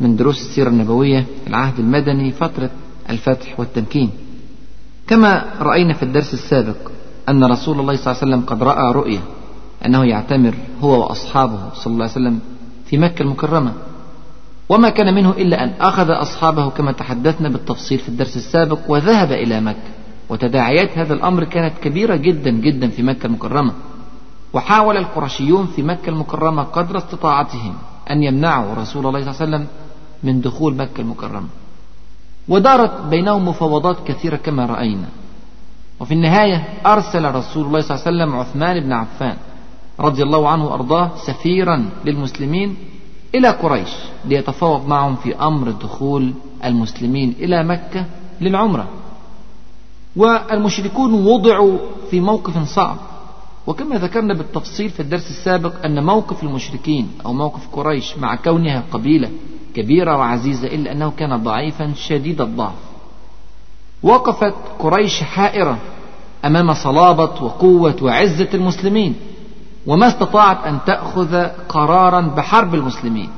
من دروس السيرة النبوية العهد المدني فترة الفتح والتمكين. كما رأينا في الدرس السابق أن رسول الله صلى الله عليه وسلم قد رأى رؤية أنه يعتمر هو وأصحابه صلى الله عليه وسلم في مكة المكرمة. وما كان منه إلا أن أخذ أصحابه كما تحدثنا بالتفصيل في الدرس السابق وذهب إلى مكة. وتداعيات هذا الأمر كانت كبيرة جدا جدا في مكة المكرمة. وحاول القرشيون في مكة المكرمة قدر استطاعتهم أن يمنعوا رسول الله صلى الله عليه وسلم من دخول مكة المكرمة. ودارت بينهم مفاوضات كثيرة كما رأينا. وفي النهاية أرسل رسول الله صلى الله عليه وسلم عثمان بن عفان رضي الله عنه وأرضاه سفيرا للمسلمين إلى قريش ليتفاوض معهم في أمر دخول المسلمين إلى مكة للعمرة. والمشركون وضعوا في موقف صعب. وكما ذكرنا بالتفصيل في الدرس السابق أن موقف المشركين أو موقف قريش مع كونها قبيلة كبيرة وعزيزة إلا أنه كان ضعيفا شديد الضعف. وقفت قريش حائرة أمام صلابة وقوة وعزة المسلمين وما استطاعت أن تأخذ قرارا بحرب المسلمين.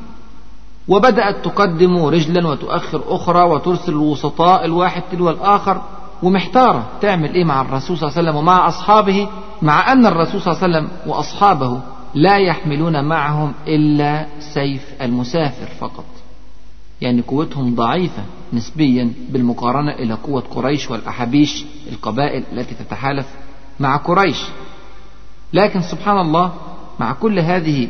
وبدأت تقدم رجلا وتؤخر أخرى وترسل الوسطاء الواحد تلو الآخر ومحتارة تعمل إيه مع الرسول صلى الله عليه وسلم ومع أصحابه مع أن الرسول صلى الله عليه وسلم وأصحابه لا يحملون معهم إلا سيف المسافر فقط. يعني قوتهم ضعيفة نسبيا بالمقارنة إلى قوة قريش والأحابيش القبائل التي تتحالف مع قريش. لكن سبحان الله مع كل هذه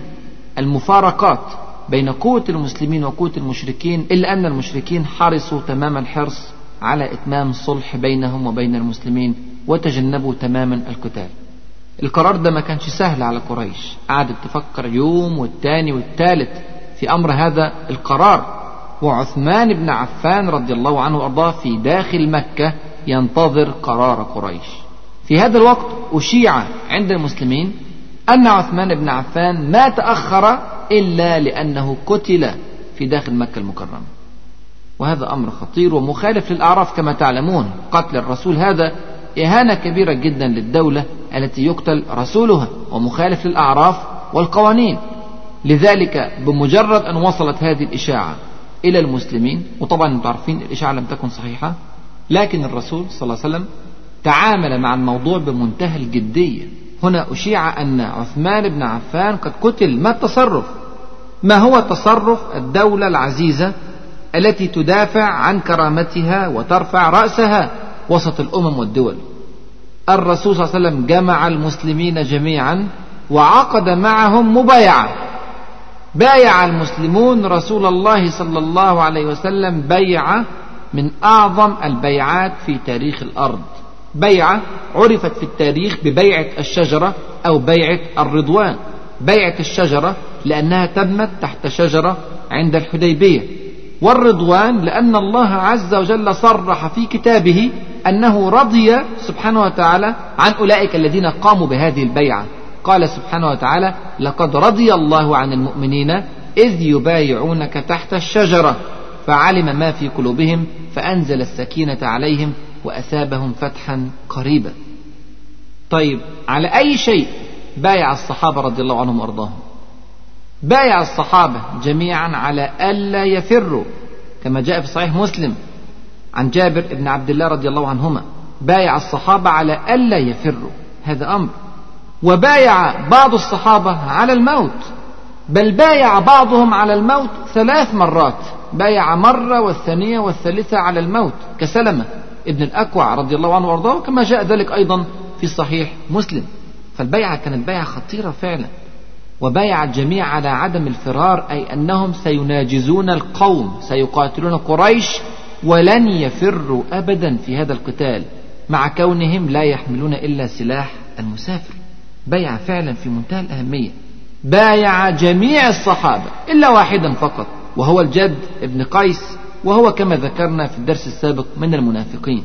المفارقات بين قوة المسلمين وقوة المشركين إلا أن المشركين حرصوا تمام الحرص على إتمام الصلح بينهم وبين المسلمين وتجنبوا تماما القتال. القرار ده ما كانش سهل على قريش. قعدت تفكر يوم والتاني والتالت في أمر هذا القرار. وعثمان بن عفان رضي الله عنه وأرضاه في داخل مكة ينتظر قرار قريش. في هذا الوقت أشيع عند المسلمين أن عثمان بن عفان ما تأخر إلا لأنه قتل في داخل مكة المكرمة. وهذا أمر خطير ومخالف للأعراف كما تعلمون. قتل الرسول هذا إهانة كبيرة جدا للدولة التي يقتل رسولها ومخالف للأعراف والقوانين. لذلك بمجرد أن وصلت هذه الإشاعة إلى المسلمين وطبعا أنتم عارفين الإشاعة لم تكن صحيحة لكن الرسول صلى الله عليه وسلم تعامل مع الموضوع بمنتهى الجدية. هنا أشيع أن عثمان بن عفان قد قتل ما التصرف؟ ما هو تصرف الدولة العزيزة التي تدافع عن كرامتها وترفع رأسها وسط الأمم والدول؟ الرسول صلى الله عليه وسلم جمع المسلمين جميعا وعقد معهم مبايعة. بايع المسلمون رسول الله صلى الله عليه وسلم بيعة من أعظم البيعات في تاريخ الأرض. بيعة عرفت في التاريخ ببيعة الشجرة أو بيعة الرضوان. بيعة الشجرة لأنها تمت تحت شجرة عند الحديبية. والرضوان لأن الله عز وجل صرح في كتابه أنه رضي سبحانه وتعالى عن أولئك الذين قاموا بهذه البيعة. قال سبحانه وتعالى لقد رضي الله عن المؤمنين إذ يبايعونك تحت الشجرة فعلم ما في قلوبهم فأنزل السكينة عليهم وأثابهم فتحا قريبا. طيب على أي شيء بايع الصحابة رضي الله عنهم وأرضاهم؟ بايع الصحابة جميعا على ألا يفروا كما جاء في صحيح مسلم عن جابر بن عبد الله رضي الله عنهما بايع الصحابة على ألا يفروا هذا أمر. وبايع بعض الصحابة على الموت بل بايع بعضهم على الموت ثلاث مرات بايع مرة والثانية والثالثة على الموت كسلمة ابن الأكوع رضي الله عنه وأرضاه كما جاء ذلك أيضا في صحيح مسلم. فالبيعة كانت بيعة خطيرة فعلا وبايع الجميع على عدم الفرار أي أنهم سيناجزون القوم سيقاتلون قريش ولن يفروا أبدا في هذا القتال مع كونهم لا يحملون إلا سلاح المسافر. بيع فعلا في منتهى الأهمية. بايع جميع الصحابة إلا واحدا فقط وهو الجد ابن قيس وهو كما ذكرنا في الدرس السابق من المنافقين.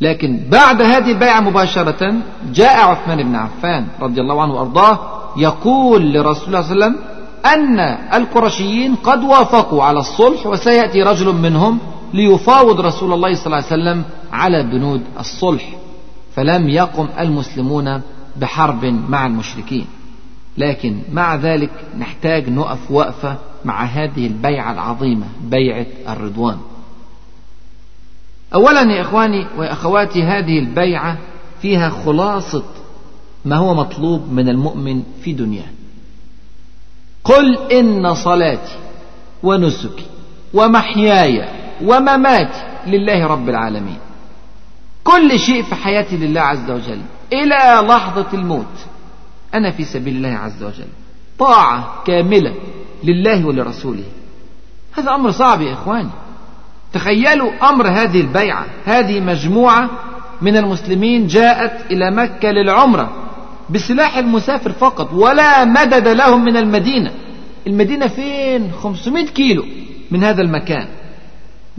لكن بعد هذه البيعة مباشرة جاء عثمان بن عفان رضي الله عنه وأرضاه يقول لرسول الله صلى الله عليه وسلم أن القرشيين قد وافقوا على الصلح وسيأتي رجل منهم ليفاوض رسول الله صلى الله عليه وسلم على بنود الصلح. فلم يقم المسلمون بحرب مع المشركين. لكن مع ذلك نحتاج نقف وقفة مع هذه البيعة العظيمة بيعة الرضوان. أولا يا إخواني وأخواتي هذه البيعة فيها خلاصة ما هو مطلوب من المؤمن في دنياه. قل إن صلاتي ونسكي ومحياي ومماتي لله رب العالمين. كل شيء في حياتي لله عز وجل. إلى لحظة الموت. أنا في سبيل الله عز وجل. طاعة كاملة لله ولرسوله. هذا أمر صعب يا إخواني. تخيلوا أمر هذه البيعة. هذه مجموعة من المسلمين جاءت إلى مكة للعمرة بسلاح المسافر فقط ولا مدد لهم من المدينة. المدينة فين؟ 500 كيلو من هذا المكان.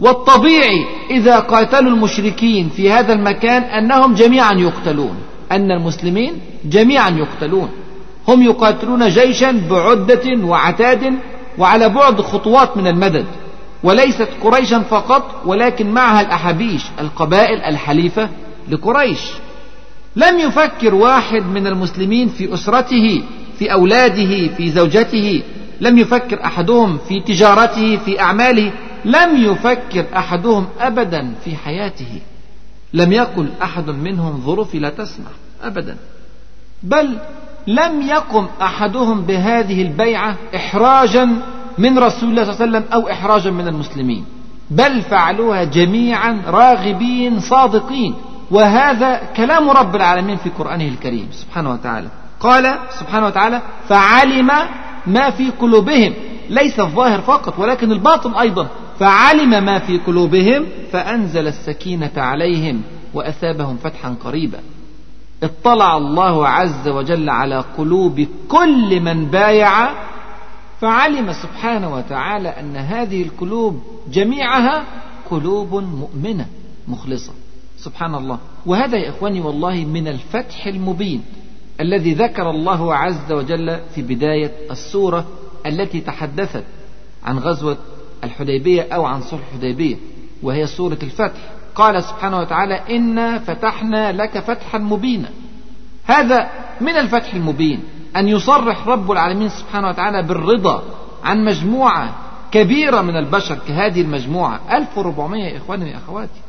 والطبيعي إذا قاتلوا المشركين في هذا المكان أنهم جميعا يقتلون. أن المسلمين جميعا يقتلون. هم يقاتلون جيشا بعدة وعتاد وعلى بعد خطوات من المدد. وليست قريشا فقط ولكن معها الأحابيش القبائل الحليفة لقريش. لم يفكر واحد من المسلمين في أسرته في أولاده في زوجته. لم يفكر أحدهم في تجارته في أعماله. لم يفكر أحدهم أبدا في حياته. لم يقل أحد منهم ظروفي لا تسمح أبدا. بل لم يقم أحدهم بهذه البيعة إحراجا من رسول الله صلى الله عليه وسلم أو إحراجا من المسلمين. بل فعلوها جميعا راغبين صادقين. وهذا كلام رب العالمين في قرآنه الكريم سبحانه وتعالى. قال سبحانه وتعالى فعلم ما في قلوبهم. ليس الظاهر فقط ولكن الباطن أيضا. فعلم ما في قلوبهم فأنزل السكينة عليهم وأثابهم فتحا قريبا. اطلع الله عز وجل على قلوب كل من بايع فعلم سبحانه وتعالى أن هذه القلوب جميعها قلوب مؤمنة مخلصة. سبحان الله. وهذا يا إخواني والله من الفتح المبين الذي ذكر الله عز وجل في بداية السورة التي تحدثت عن غزوة الحديبية أو عن صلح الحديبية وهي سورة الفتح. قال سبحانه وتعالى إنا فتحنا لك فتحا مبينا. هذا من الفتح المبين أن يصرح رب العالمين سبحانه وتعالى بالرضا عن مجموعة كبيرة من البشر كهذه المجموعة. 1400 يا إخواني يا أخواتي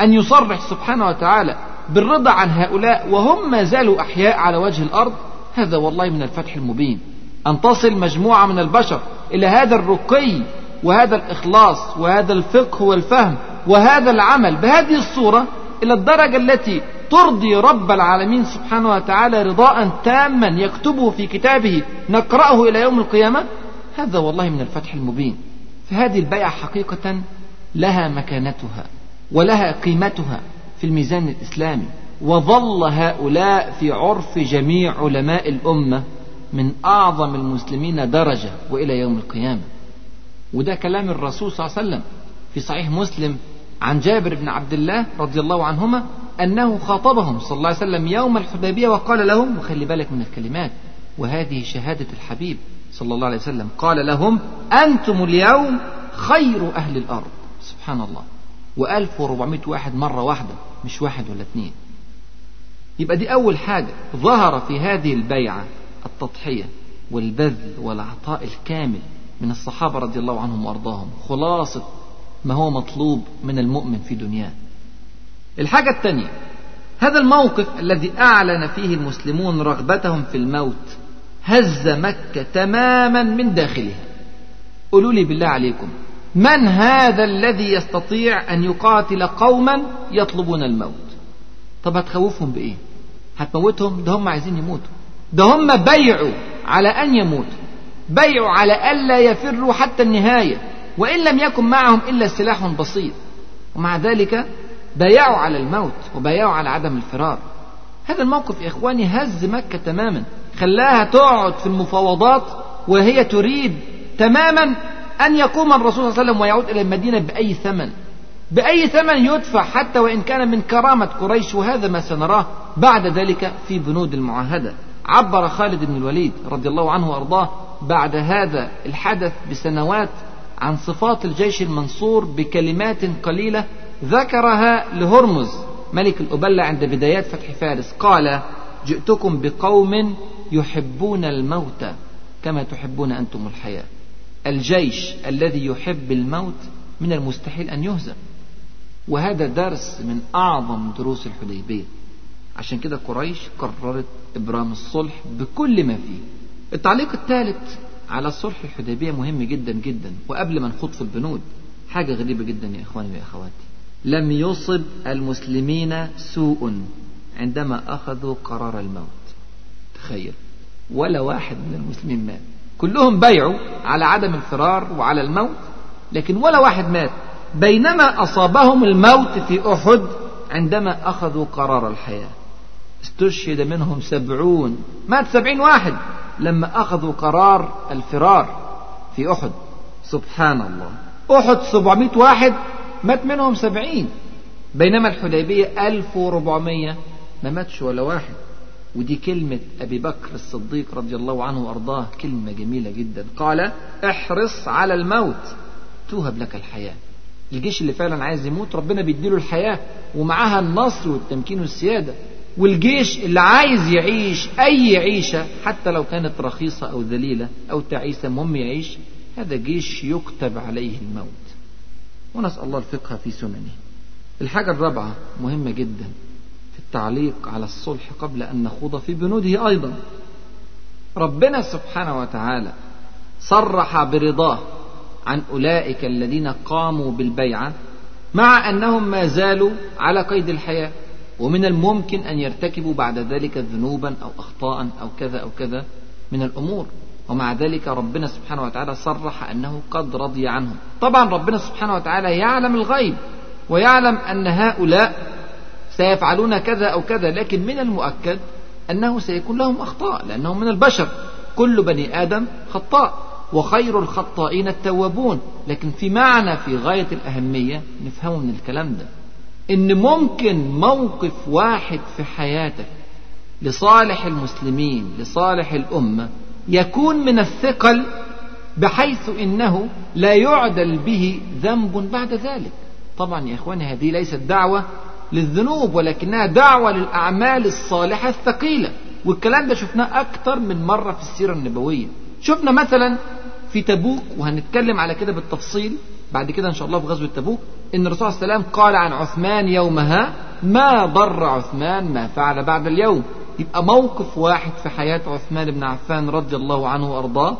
أن يصرح سبحانه وتعالى بالرضا عن هؤلاء وهم ما زالوا أحياء على وجه الأرض. هذا والله من الفتح المبين. أن تصل مجموعة من البشر إلى هذا الرقي وهذا الإخلاص وهذا الفقه والفهم وهذا العمل بهذه الصورة إلى الدرجة التي ترضي رب العالمين سبحانه وتعالى رضاء تاما يكتبه في كتابه نقرأه إلى يوم القيامة هذا والله من الفتح المبين. فهذه البيعة حقيقة لها مكانتها ولها قيمتها في الميزان الإسلامي وظل هؤلاء في عرف جميع علماء الأمة من أعظم المسلمين درجة وإلى يوم القيامة. وده كلام الرسول صلى الله عليه وسلم في صحيح مسلم عن جابر بن عبد الله رضي الله عنهما أنه خاطبهم صلى الله عليه وسلم يوم الحديبية وقال لهم وخلي بالك من الكلمات وهذه شهادة الحبيب صلى الله عليه وسلم قال لهم أنتم اليوم خير أهل الأرض. سبحان الله. وألف وربعمائة واحد مرة واحدة مش واحد ولا اثنين. يبقى دي أول حاجة ظهر في هذه البيعة التضحية والبذل والعطاء الكامل من الصحابة رضي الله عنهم وأرضاهم. خلاصة ما هو مطلوب من المؤمن في دنياه. الحاجة الثانية هذا الموقف الذي أعلن فيه المسلمون رغبتهم في الموت هز مكة تماما من داخلها. قولوا لي بالله عليكم من هذا الذي يستطيع أن يقاتل قوما يطلبون الموت؟ طب هتخوفهم بإيه؟ هتموتهم؟ ده هم عايزين يموتوا. ده هم بيعوا على أن يموتوا. بيعوا على ألا يفروا حتى النهاية وإن لم يكن معهم إلا سلاح بسيط. ومع ذلك بايعوا على الموت وبايعوا على عدم الفرار. هذا الموقف يا إخواني هز مكة تماما. خلاها تقعد في المفاوضات وهي تريد تماما أن يقوم الرسول صلى الله عليه وسلم ويعود إلى المدينة بأي ثمن. بأي ثمن يدفع حتى وإن كان من كرامة قريش وهذا ما سنراه بعد ذلك في بنود المعاهدة. عبر خالد بن الوليد رضي الله عنه وأرضاه بعد هذا الحدث بسنوات عن صفات الجيش المنصور بكلمات قليلة ذكرها لهرمز ملك الأبلة عند بدايات فتح فارس قال جئتكم بقوم يحبون الموت كما تحبون أنتم الحياة. الجيش الذي يحب الموت من المستحيل أن يهزم. وهذا درس من أعظم دروس الحديبية. عشان كده قريش قررت إبرام الصلح بكل ما فيه. التعليق الثالث على صلح الحديبية مهم جدا جدا. وقبل ما نخوض في البنود حاجة غريبة جدا يا إخواني ويا أخواتي. لم يصب المسلمين سوء عندما أخذوا قرار الموت. تخيل. ولا واحد من المسلمين مات. كلهم بيعوا على عدم الفرار وعلى الموت لكن ولا واحد مات. بينما أصابهم الموت في أحد عندما أخذوا قرار الحياة. استشهد منهم سبعون. مات سبعين واحد. لما أخذوا قرار الفرار في أحد. سبحان الله أحد سبعمائة واحد مات منهم سبعين. بينما الحديبية ألف وربعمية ما ماتش ولا واحد. ودي كلمة أبي بكر الصديق رضي الله عنه وأرضاه كلمة جميلة جدا. قال احرص على الموت توهب لك الحياة. الجيش اللي فعلا عايز يموت ربنا بيديله الحياة ومعاها النصر والتمكين والسيادة. والجيش اللي عايز يعيش أي عيشة حتى لو كانت رخيصة أو ذليلة أو تعيسة مهم يعيش. هذا جيش يكتب عليه الموت. ونسأل الله الفقه في سننه. الحاجة الرابعة مهمة جدا في التعليق على الصلح قبل أن نخوض في بنوده أيضا. ربنا سبحانه وتعالى صرح برضاه عن أولئك الذين قاموا بالبيعة مع أنهم ما زالوا على قيد الحياة. ومن الممكن أن يرتكبوا بعد ذلك ذنوبا أو أخطاء أو كذا أو كذا من الأمور. ومع ذلك ربنا سبحانه وتعالى صرح أنه قد رضي عنهم. طبعا ربنا سبحانه وتعالى يعلم الغيب ويعلم أن هؤلاء سيفعلون كذا أو كذا لكن من المؤكد أنه سيكون لهم أخطاء لأنهم من البشر. كل بني آدم خطاء وخير الخطائين التوابون. لكن في معنى في غاية الأهمية نفهمه من الكلام ده. إن ممكن موقف واحد في حياتك لصالح المسلمين لصالح الأمة يكون من الثقل بحيث إنه لا يعدل به ذنب بعد ذلك. طبعا يا إخواني هذه ليست دعوة للذنوب ولكنها دعوة للأعمال الصالحة الثقيلة. والكلام ده شفناه أكتر من مرة في السيرة النبوية. شفنا مثلا في تبوك وهنتكلم على كده بالتفصيل بعد كده إن شاء الله في غزوة تبوك. إن الرسول صلى الله عليه وسلم قال عن عثمان يومها ما ضر عثمان ما فعل بعد اليوم. يبقى موقف واحد في حياة عثمان بن عفان رضي الله عنه وأرضاه.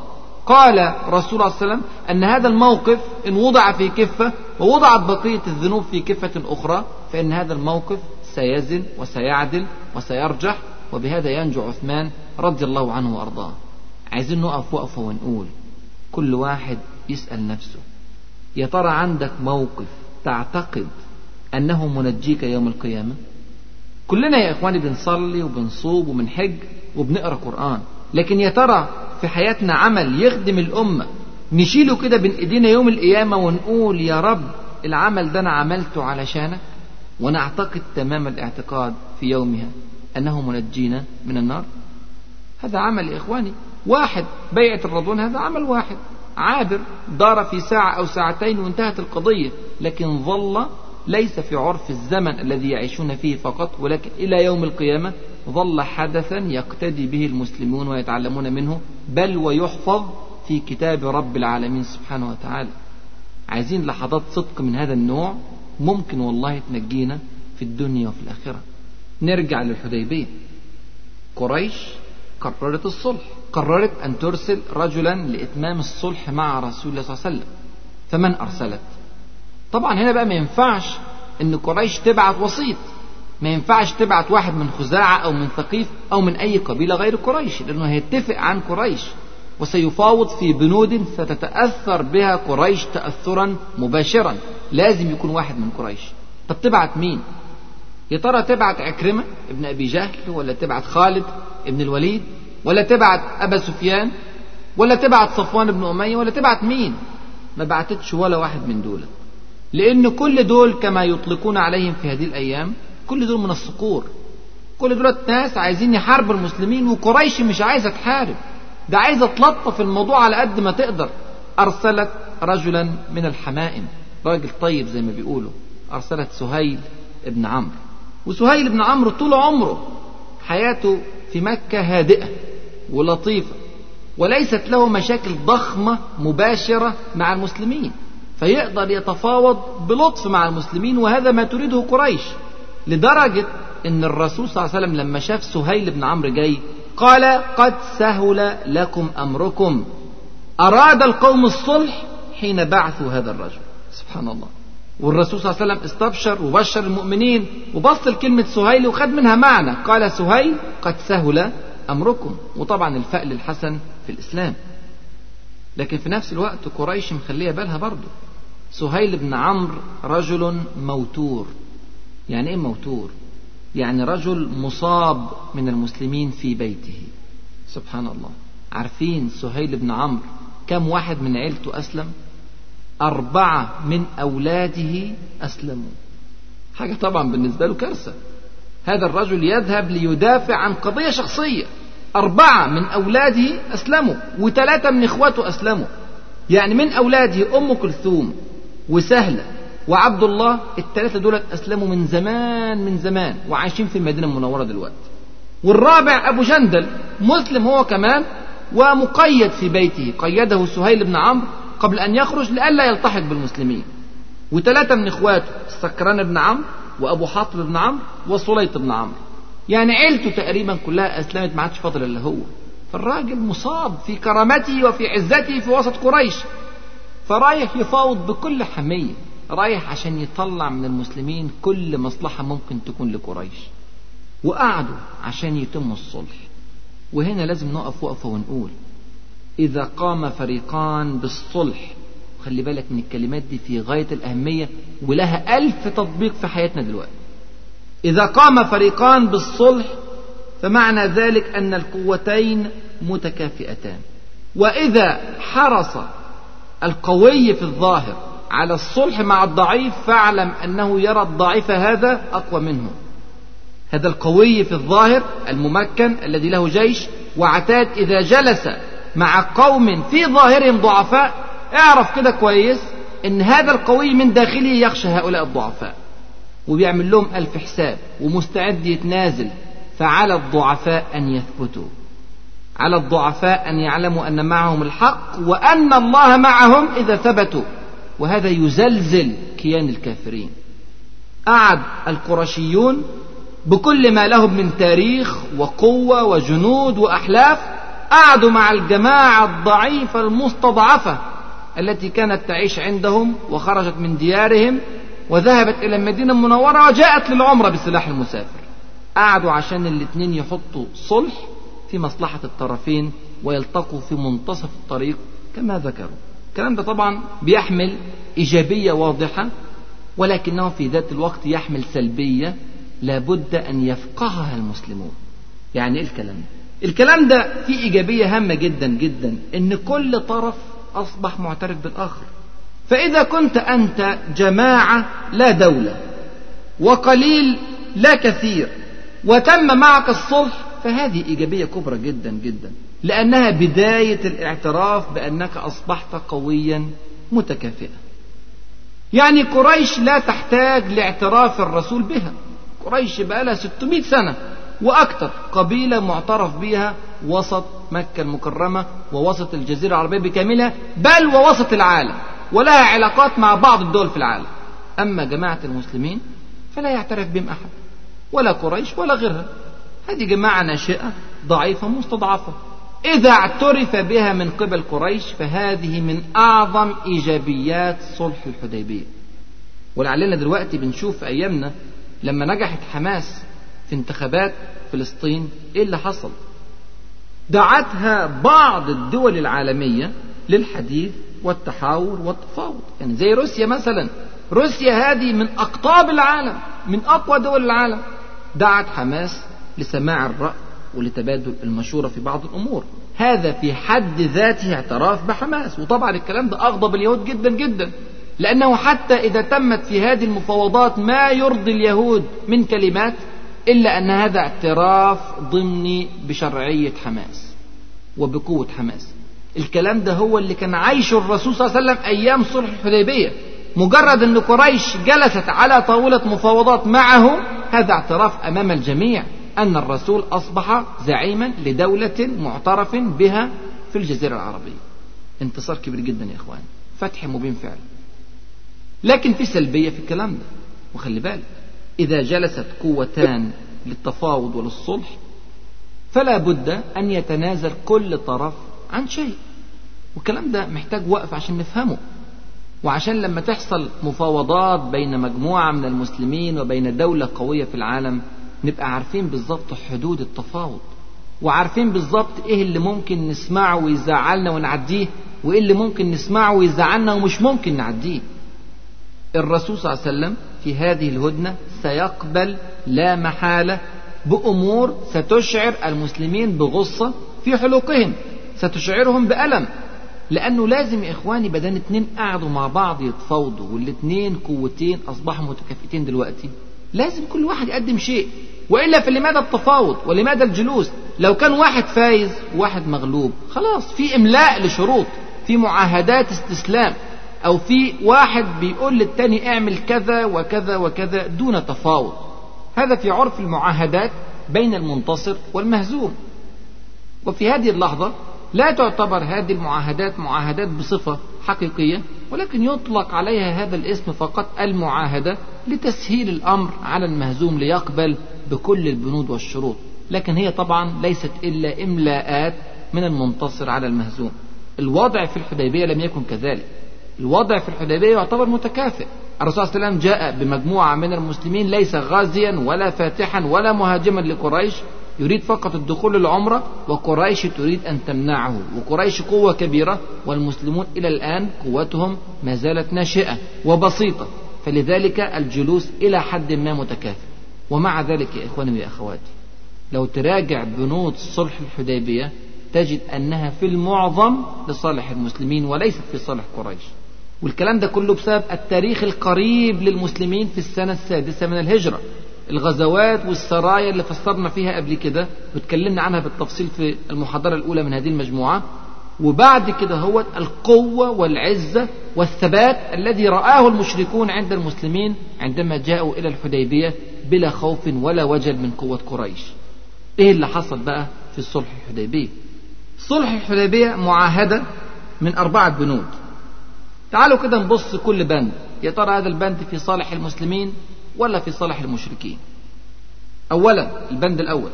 قال رسول الله صلى الله عليه وسلم أن هذا الموقف إن وضع في كفة ووضعت بقية الذنوب في كفة أخرى فإن هذا الموقف سيزن وسيعدل وسيرجح وبهذا ينجو عثمان رضي الله عنه وأرضاه. عايزين نقف وقفة ونقول كل واحد يسأل نفسه يا ترى عندك موقف تعتقد أنه منجيك يوم القيامة؟ كلنا يا إخواني بنصلي وبنصوم وبنحج وبنقرأ قرآن لكن يا ترى في حياتنا عمل يخدم الأمة نشيله كده بين إيدينا يوم القيامة ونقول يا رب العمل ده أنا عملته علشانك؟ ونعتقد تمام الاعتقاد في يومها أنه منجينا من النار. هذا عمل يا إخواني واحد بيعة الرضوان هذا عمل واحد. عابر دار في ساعة أو ساعتين وانتهت القضية لكن ظل ليس في عرف الزمن الذي يعيشون فيه فقط ولكن إلى يوم القيامة ظل حدثا يقتدي به المسلمون ويتعلمون منه بل ويحفظ في كتاب رب العالمين سبحانه وتعالى. عايزين لحظات صدق من هذا النوع؟ ممكن والله تنجينا في الدنيا وفي الآخرة. نرجع للحديبية. قريش قررت الصلح. قررت أن ترسل رجلا لإتمام الصلح مع رسول الله صلى الله عليه وسلم. فمن أرسلت؟ طبعا هنا بقى ما ينفعش إن قريش تبعت وسيط. ما ينفعش تبعت واحد من خزاعة أو من ثقيف أو من أي قبيلة غير قريش لأنه هيتفق عن قريش. وسيفاوض في بنود ستتأثر بها قريش تأثرا مباشرا. لازم يكون واحد من قريش. طب تبعت مين؟ يا ترى تبعت عكرمة ابن أبي جهل ولا تبعت خالد ابن الوليد؟ ولا تبعت أبا سفيان ولا تبعت صفوان بن أمية ولا تبعت مين؟ ما بعتتش ولا واحد من دول. لأن كل دول كما يطلقون عليهم في هذه الأيام كل دول من الصقور. كل دول ناس عايزين يحاربوا المسلمين وقريش مش عايزة تحارب. ده عايزة تلطف الموضوع على قد ما تقدر. أرسلت رجلا من الحمائم. راجل طيب زي ما بيقولوا. أرسلت سهيل ابن عمرو. وسهيل بن عمرو طول عمره حياته في مكة هادئة. ولطيفة وليست له مشاكل ضخمة مباشرة مع المسلمين فيقدر يتفاوض بلطف مع المسلمين وهذا ما تريده قريش لدرجة إن الرسول صلى الله عليه وسلم لما شاف سهيل بن عمرو جاي قال قد سهل لكم أمركم أراد القوم الصلح حين بعثوا هذا الرجل. سبحان الله. والرسول صلى الله عليه وسلم استبشر وبشر المؤمنين وبص لكلمة سهيل وخد منها معنى قال سهيل قد سهل أمركم وطبعا الفأل الحسن في الإسلام. لكن في نفس الوقت قريش مخلية بالها برضه سهيل بن عمرو رجل موتور. يعني إيه موتور؟ يعني رجل مصاب من المسلمين في بيته. سبحان الله. عارفين سهيل بن عمرو كم واحد من عيلته أسلم؟ أربعة من أولاده أسلموا. حاجة طبعا بالنسبة له كارثة. هذا الرجل يذهب ليدافع عن قضية شخصية. أربعة من أولاده أسلموا وثلاثة من إخواته أسلموا. يعني من أولاده أم كلثوم وسهلة وعبد الله الثلاثة دول أسلموا من زمان من زمان وعايشين في المدينة المنورة دلوقتي. والرابع أبو جندل مسلم هو كمان ومقيد في بيته قيده سهيل بن عمرو قبل أن يخرج لئلا يلتحق بالمسلمين. وثلاثة من إخواته سكران بن عمرو وأبو حاطب بن عمرو وسليط بن عمرو. يعني عيلته تقريبا كلها أسلمت ما عادش فاضل إلا هو. فالراجل مصاب في كرامته وفي عزته في وسط قريش. فرايح يفاوض بكل حمية رايح عشان يطلع من المسلمين كل مصلحة ممكن تكون لقريش. وقعدوا عشان يتم الصلح. وهنا لازم نقف وقفة ونقول إذا قام فريقان بالصلح خلي بالك من الكلمات دي في غاية الأهمية ولها ألف تطبيق في حياتنا دلوقتي. إذا قام فريقان بالصلح فمعنى ذلك أن القوتين متكافئتان. وإذا حرص القوي في الظاهر على الصلح مع الضعيف فاعلم أنه يرى الضعيف هذا أقوى منه. هذا القوي في الظاهر الممكن الذي له جيش وعتاد إذا جلس مع قوم في ظاهرهم ضعفاء اعرف كده كويس إن هذا القوي من داخله يخشى هؤلاء الضعفاء. وبيعمل لهم ألف حساب ومستعد يتنازل فعلى الضعفاء أن يثبتوا. على الضعفاء أن يعلموا أن معهم الحق وأن الله معهم إذا ثبتوا. وهذا يزلزل كيان الكافرين. قعد القرشيون بكل ما لهم من تاريخ وقوة وجنود وأحلاف قعدوا مع الجماعة الضعيفة المستضعفة التي كانت تعيش عندهم وخرجت من ديارهم وذهبت إلى المدينة المنورة وجاءت للعمرة بسلاح المسافر. قعدوا عشان الاثنين يحطوا صلح في مصلحة الطرفين ويلتقوا في منتصف الطريق كما ذكروا. الكلام ده طبعا بيحمل إيجابية واضحة ولكنه في ذات الوقت يحمل سلبية لابد أن يفقهها المسلمون. يعني إيه الكلام ده؟ الكلام ده فيه إيجابية هامة جدا جدا إن كل طرف أصبح معترف بالآخر. فإذا كنت أنت جماعة لا دولة وقليل لا كثير وتم معك الصلح فهذه إيجابية كبرى جدا جدا لأنها بداية الاعتراف بأنك أصبحت قويا متكافئا. يعني قريش لا تحتاج لاعتراف الرسول بها. قريش بقى لها 600 سنة وأكثر قبيلة معترف بها وسط مكة المكرمة ووسط الجزيرة العربية بكاملها بل ووسط العالم. ولها علاقات مع بعض الدول في العالم. أما جماعة المسلمين فلا يعترف بهم أحد ولا قريش ولا غيرها هذه جماعة ناشئة ضعيفة مستضعفة. إذا اعترف بها من قبل قريش فهذه من أعظم إيجابيات صلح الحديبية. ولعلنا دلوقتي بنشوف في أيامنا لما نجحت حماس في انتخابات فلسطين إيه اللي حصل؟ دعتها بعض الدول العالمية للحديث والتحاور والتفاوض. يعني زي روسيا مثلا. روسيا هذه من أقطاب العالم من أقوى دول العالم. دعت حماس لسماع الرأي ولتبادل المشورة في بعض الأمور. هذا في حد ذاته اعتراف بحماس. وطبعا الكلام ده أغضب اليهود جدا جدا. لأنه حتى إذا تمت في هذه المفاوضات ما يرضي اليهود من كلمات إلا أن هذا اعتراف ضمني بشرعية حماس وبقوة حماس. الكلام ده هو اللي كان عايشه الرسول صلى الله عليه وسلم أيام صلح الحديبية. مجرد أن قريش جلست على طاولة مفاوضات معه هذا اعتراف أمام الجميع أن الرسول أصبح زعيما لدولة معترف بها في الجزيرة العربية. انتصار كبير جدا يا إخوان. فتح مبين فعلا لكن في سلبية في الكلام ده. وخلي بالك إذا جلست قوتان للتفاوض وللصلح فلا بد أن يتنازل كل طرف عن شيء. والكلام ده محتاج وقف عشان نفهمه. وعشان لما تحصل مفاوضات بين مجموعة من المسلمين وبين دولة قوية في العالم نبقى عارفين بالظبط حدود التفاوض. وعارفين بالظبط إيه اللي ممكن نسمعه ويزعلنا ونعديه وإيه اللي ممكن نسمعه ويزعلنا ومش ممكن نعديه. الرسول صلى الله عليه وسلم في هذه الهدنة سيقبل لا محالة بأمور ستشعر المسلمين بغصة في حلوقهم. ستشعرهم بألم لأنه لازم يا إخواني بدل اتنين قعدوا مع بعض يتفاوضوا والاتنين قوتين أصبحوا متكافئتين دلوقتي لازم كل واحد يقدم شيء وإلا فلماذا التفاوض ولماذا الجلوس لو كان واحد فايز وواحد مغلوب خلاص في إملاء لشروط في معاهدات استسلام أو في واحد بيقول للتاني اعمل كذا وكذا وكذا دون تفاوض. هذا في عرف المعاهدات بين المنتصر والمهزوم. وفي هذه اللحظة لا تعتبر هذه المعاهدات معاهدات بصفة حقيقية ولكن يطلق عليها هذا الاسم فقط المعاهدة لتسهيل الأمر على المهزوم ليقبل بكل البنود والشروط. لكن هي طبعا ليست إلا إملاءات من المنتصر على المهزوم. الوضع في الحديبية لم يكن كذلك. الوضع في الحديبية يعتبر متكافئ. الرسول صلى الله عليه وسلم جاء بمجموعة من المسلمين ليس غازيا ولا فاتحا ولا مهاجما لقريش يريد فقط الدخول للعمرة وقريش تريد أن تمنعه. وقريش قوة كبيرة والمسلمون إلى الآن قوتهم ما زالت ناشئة وبسيطة. فلذلك الجلوس إلى حد ما متكافئ. ومع ذلك يا إخواني ويا أخواتي لو تراجع بنود صلح الحديبية تجد أنها في المعظم لصالح المسلمين وليست في صالح قريش. والكلام ده كله بسبب التاريخ القريب للمسلمين في السنة السادسة من الهجرة. الغزوات والسرايا اللي فسرنا فيها قبل كده واتكلمنا عنها بالتفصيل في المحاضرة الأولى من هذه المجموعة. وبعد كده هو القوة والعزة والثبات الذي رآه المشركون عند المسلمين عندما جاءوا إلى الحديبية بلا خوف ولا وجل من قوة قريش. إيه اللي حصل بقى في صلح الحديبية؟ صلح الحديبية معاهدة من أربعة بنود. تعالوا كده نبص كل بند. يا ترى هذا البند في صالح المسلمين؟ ولا في صالح المشركين. أولا البند الأول.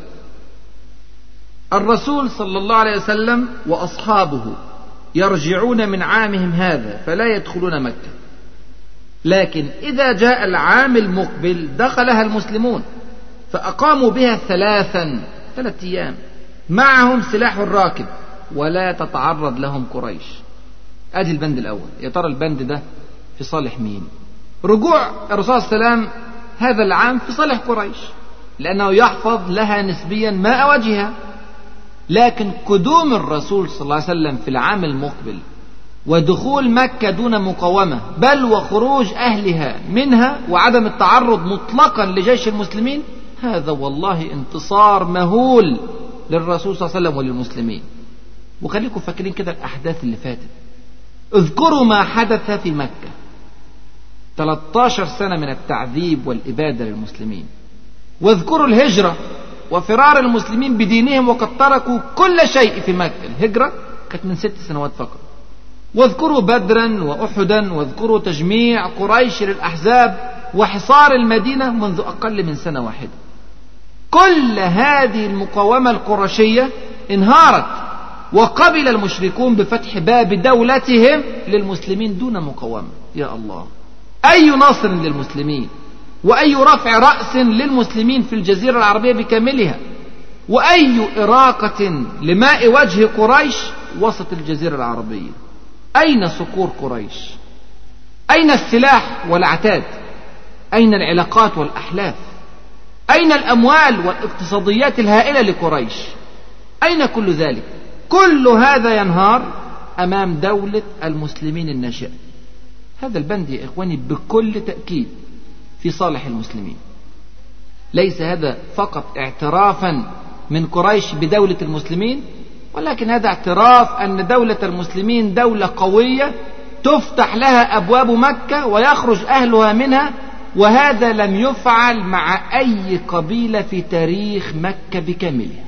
الرسول صلى الله عليه وسلم وأصحابه يرجعون من عامهم هذا فلا يدخلون مكة. لكن إذا جاء العام المقبل دخلها المسلمون فأقاموا بها ثلاثا ثلاثة أيام. معهم سلاح الراكب ولا تتعرض لهم قريش. ادي البند الأول. يا ترى البند ده في صالح مين؟ رجوع الرسول صلى الله عليه وسلم هذا العام في صالح قريش لأنه يحفظ لها نسبيا ماء وجهها لكن قدوم الرسول صلى الله عليه وسلم في العام المقبل ودخول مكة دون مقاومة بل وخروج أهلها منها وعدم التعرض مطلقا لجيش المسلمين هذا والله انتصار مهول للرسول صلى الله عليه وسلم وللمسلمين. وخليكم فاكرين كده الأحداث اللي فاتت. اذكروا ما حدث في مكة. 13 سنة من التعذيب والإبادة للمسلمين. واذكروا الهجرة وفرار المسلمين بدينهم وقد تركوا كل شيء في مكة. الهجرة كانت من ست سنوات فقط. واذكروا بدرا وأحدا واذكروا تجميع قريش للأحزاب وحصار المدينة منذ أقل من سنة واحدة. كل هذه المقاومة القرشية انهارت وقبل المشركون بفتح باب دولتهم للمسلمين دون مقاومة. يا الله. أي نصر للمسلمين؟ وأي رفع رأس للمسلمين في الجزيرة العربية بكاملها؟ وأي إراقة لماء وجه قريش وسط الجزيرة العربية؟ أين صقور قريش؟ أين السلاح والعتاد أين العلاقات والأحلاف؟ أين الأموال والاقتصاديات الهائلة لقريش؟ أين كل ذلك؟ كل هذا ينهار أمام دولة المسلمين الناشئة. هذا البند يا إخواني بكل تأكيد في صالح المسلمين. ليس هذا فقط اعترافا من قريش بدولة المسلمين ولكن هذا اعتراف أن دولة المسلمين دولة قوية تفتح لها أبواب مكة ويخرج أهلها منها وهذا لم يفعل مع أي قبيلة في تاريخ مكة بكاملها.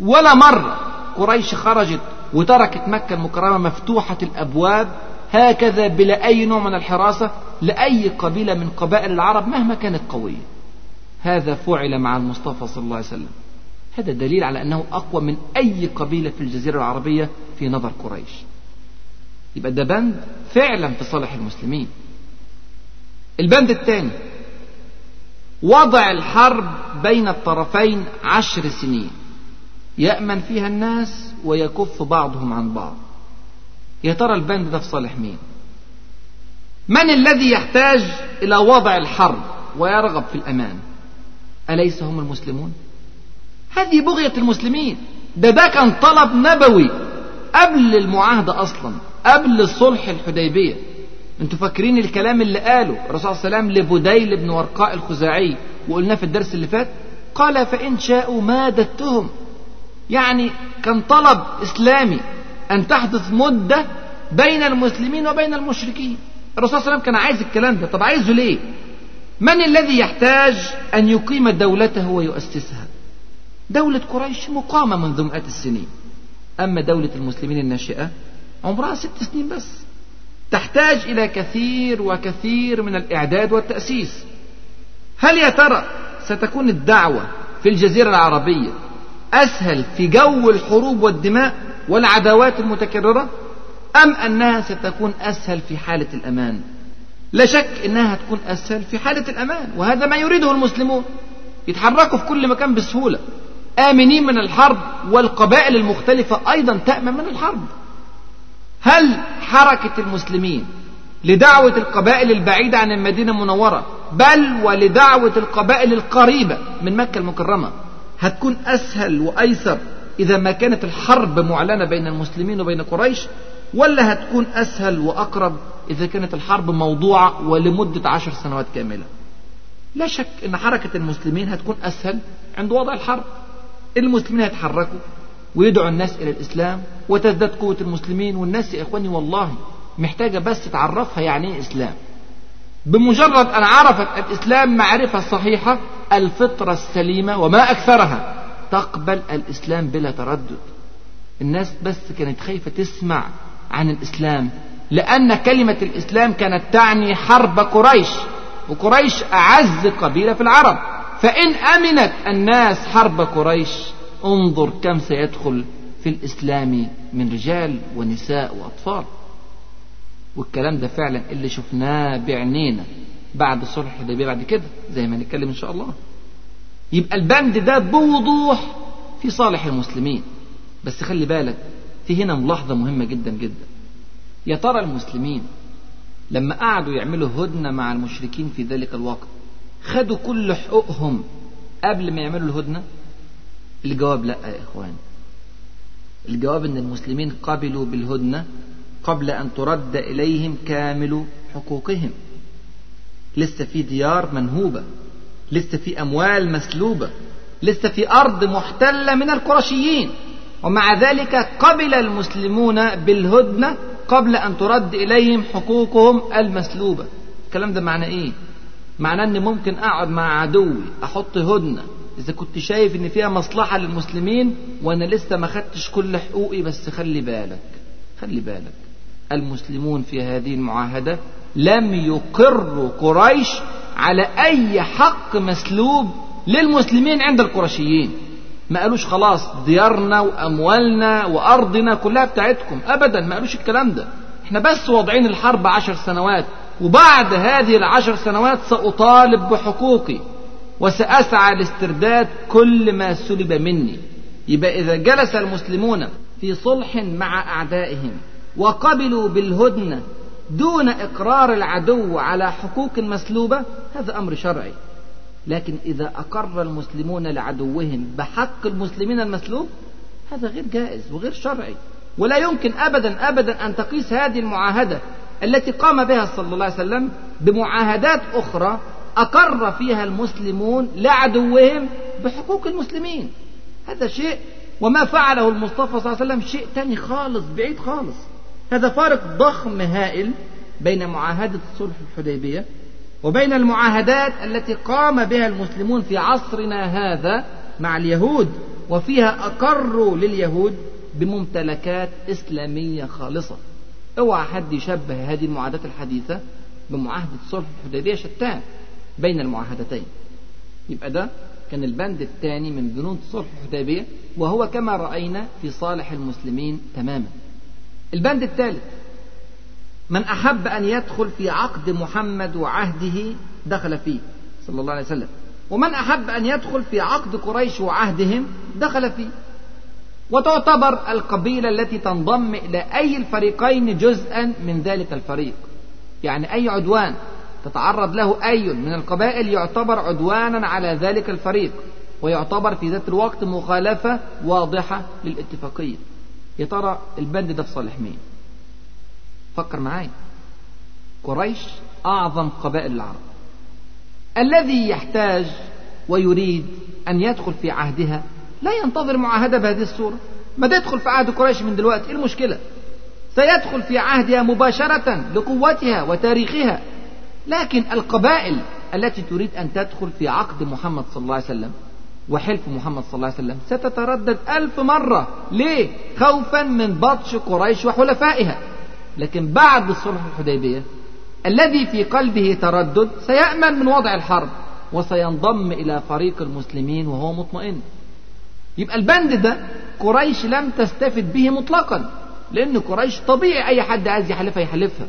ولا مرة قريش خرجت وتركت مكة المكرمة مفتوحة الأبواب هكذا بلا أي نوع من الحراسة لأي قبيلة من قبائل العرب مهما كانت قوية. هذا فعل مع المصطفى صلى الله عليه وسلم. هذا دليل على أنه أقوى من أي قبيلة في الجزيرة العربية في نظر قريش. يبقى ده بند فعلا في صالح المسلمين. البند الثاني وضع الحرب بين الطرفين عشر سنين. يأمن فيها الناس ويكف بعضهم عن بعض. يا ترى البند ده في صالح مين؟ من الذي يحتاج إلى وضع الحرب ويرغب في الأمان؟ أليس هم المسلمون؟ هذه بغية المسلمين. ده ده كان طلب نبوي قبل المعاهدة أصلا قبل صلح الحديبية. أنتوا فاكرين الكلام اللي قاله الرسول صلى الله عليه وسلم لبديل بن ورقاء الخزاعي وقلناه في الدرس اللي فات؟ قال فإن شاءوا مادتهم. يعني كان طلب إسلامي أن تحدث مدة بين المسلمين وبين المشركين. الرسول صلى الله عليه وسلم كان عايز الكلام ده. طب عايزه ليه؟ من الذي يحتاج أن يقيم دولته ويؤسسها؟ دولة قريش مقامة منذ مئات السنين. أما دولة المسلمين الناشئة عمرها ست سنين بس. تحتاج إلى كثير وكثير من الإعداد والتأسيس. هل يا ترى ستكون الدعوة في الجزيرة العربية أسهل في جو الحروب والدماء؟ والعداوات المتكررة أم أنها ستكون أسهل في حالة الأمان؟ لا شك أنها هتكون أسهل في حالة الأمان وهذا ما يريده المسلمون. يتحركوا في كل مكان بسهولة. آمنين من الحرب والقبائل المختلفة أيضا تأمن من الحرب. هل حركة المسلمين لدعوة القبائل البعيدة عن المدينة المنورة بل ولدعوة القبائل القريبة من مكة المكرمة هتكون أسهل وأيسر إذا ما كانت الحرب معلنة بين المسلمين وبين قريش ولا هتكون أسهل وأقرب إذا كانت الحرب موضوعة ولمدة عشر سنوات كاملة. لا شك أن حركة المسلمين هتكون أسهل عند وضع الحرب. المسلمين هيتحركوا ويدعوا الناس إلى الإسلام وتزداد قوة المسلمين والناس يا إخواني والله محتاجة بس تعرفها يعني إيه إسلام. بمجرد أن عرفت الإسلام معرفة صحيحة الفطرة السليمة وما أكثرها. تقبل الإسلام بلا تردد. الناس بس كانت خايفة تسمع عن الإسلام لأن كلمة الإسلام كانت تعني حرب قريش وقريش أعز قبيلة في العرب. فإن أمنت الناس حرب قريش انظر كم سيدخل في الإسلام من رجال ونساء وأطفال. والكلام ده فعلا اللي شفناه بعينينا بعد صلح الحديبية بعد كده زي ما نتكلم إن شاء الله. يبقى البند ده بوضوح في صالح المسلمين. بس خلي بالك في هنا ملاحظة مهمة جدا جدا. يا ترى المسلمين لما قعدوا يعملوا هدنة مع المشركين في ذلك الوقت خدوا كل حقوقهم قبل ما يعملوا الهدنة؟ الجواب لأ يا إخوان الجواب أن المسلمين قبلوا بالهدنة قبل أن ترد إليهم كامل حقوقهم. لسه في ديار منهوبة. لسه في أموال مسلوبة لسه في أرض محتلة من القرشيين. ومع ذلك قبل المسلمون بالهدنة قبل أن ترد إليهم حقوقهم المسلوبة. الكلام ده معنى إيه؟ معناه أن ممكن أقعد مع عدوي أحط هدنة. إذا كنت شايف إن فيها مصلحة للمسلمين وأنا لسه ما خدتش كل حقوقي بس خلي بالك خلي بالك. المسلمون في هذه المعاهدة لم يقروا قريش على أي حق مسلوب للمسلمين عند القرشيين. ما قالوش خلاص ديارنا وأموالنا وأرضنا كلها بتاعتكم. أبدا ما قالوش الكلام ده. إحنا بس واضعين الحرب عشر سنوات وبعد هذه العشر سنوات سأطالب بحقوقي وسأسعى لاسترداد كل ما سلب مني. يبقى إذا جلس المسلمون في صلح مع أعدائهم وقبلوا بالهدنة دون إقرار العدو على حقوق مسلوبة هذا أمر شرعي. لكن إذا أقر المسلمون لعدوهم بحق المسلمين المسلوب هذا غير جائز وغير شرعي. ولا يمكن أبدا أبدا أن تقيس هذه المعاهدة التي قام بها صلى الله عليه وسلم بمعاهدات أخرى أقر فيها المسلمون لعدوهم بحقوق المسلمين. هذا شيء وما فعله المصطفى صلى الله عليه وسلم شيء تاني خالص بعيد خالص. هذا فارق ضخم هائل بين معاهدة صلح الحديبية وبين المعاهدات التي قام بها المسلمون في عصرنا هذا مع اليهود وفيها أقروا لليهود بممتلكات إسلامية خالصة. أوعى حد يشبه هذه المعاهدات الحديثة بمعاهدة صلح الحديبية شتان بين المعاهدتين. يبقى ده كان البند الثاني من بنود صلح الحديبية وهو كما رأينا في صالح المسلمين تماما. البند الثالث. من أحب أن يدخل في عقد محمد وعهده دخل فيه صلى الله عليه وسلم. ومن أحب أن يدخل في عقد قريش وعهدهم دخل فيه. وتعتبر القبيلة التي تنضم إلى أي الفريقين جزءا من ذلك الفريق. يعني أي عدوان تتعرض له أي من القبائل يعتبر عدوانا على ذلك الفريق ويعتبر في ذات الوقت مخالفة واضحة للاتفاقية. يا ترى البند ده في صالح مين؟ فكر معايا. قريش أعظم قبائل العرب. الذي يحتاج ويريد أن يدخل في عهدها لا ينتظر معاهدة بهذه الصورة. ما يدخل في عهد قريش من دلوقتي؟ إيه المشكلة؟ سيدخل في عهدها مباشرة لقوتها وتاريخها. لكن القبائل التي تريد أن تدخل في عقد محمد صلى الله عليه وسلم وحلف محمد صلى الله عليه وسلم. ستتردد ألف مرة. ليه؟ خوفا من بطش قريش وحلفائها. لكن بعد صلح الحديبية الذي في قلبه تردد سيأمن من وضع الحرب وسينضم إلى فريق المسلمين وهو مطمئن. يبقى البند ده قريش لم تستفد به مطلقا لأن قريش طبيعي أي حد عايز يحلفها يحلفها.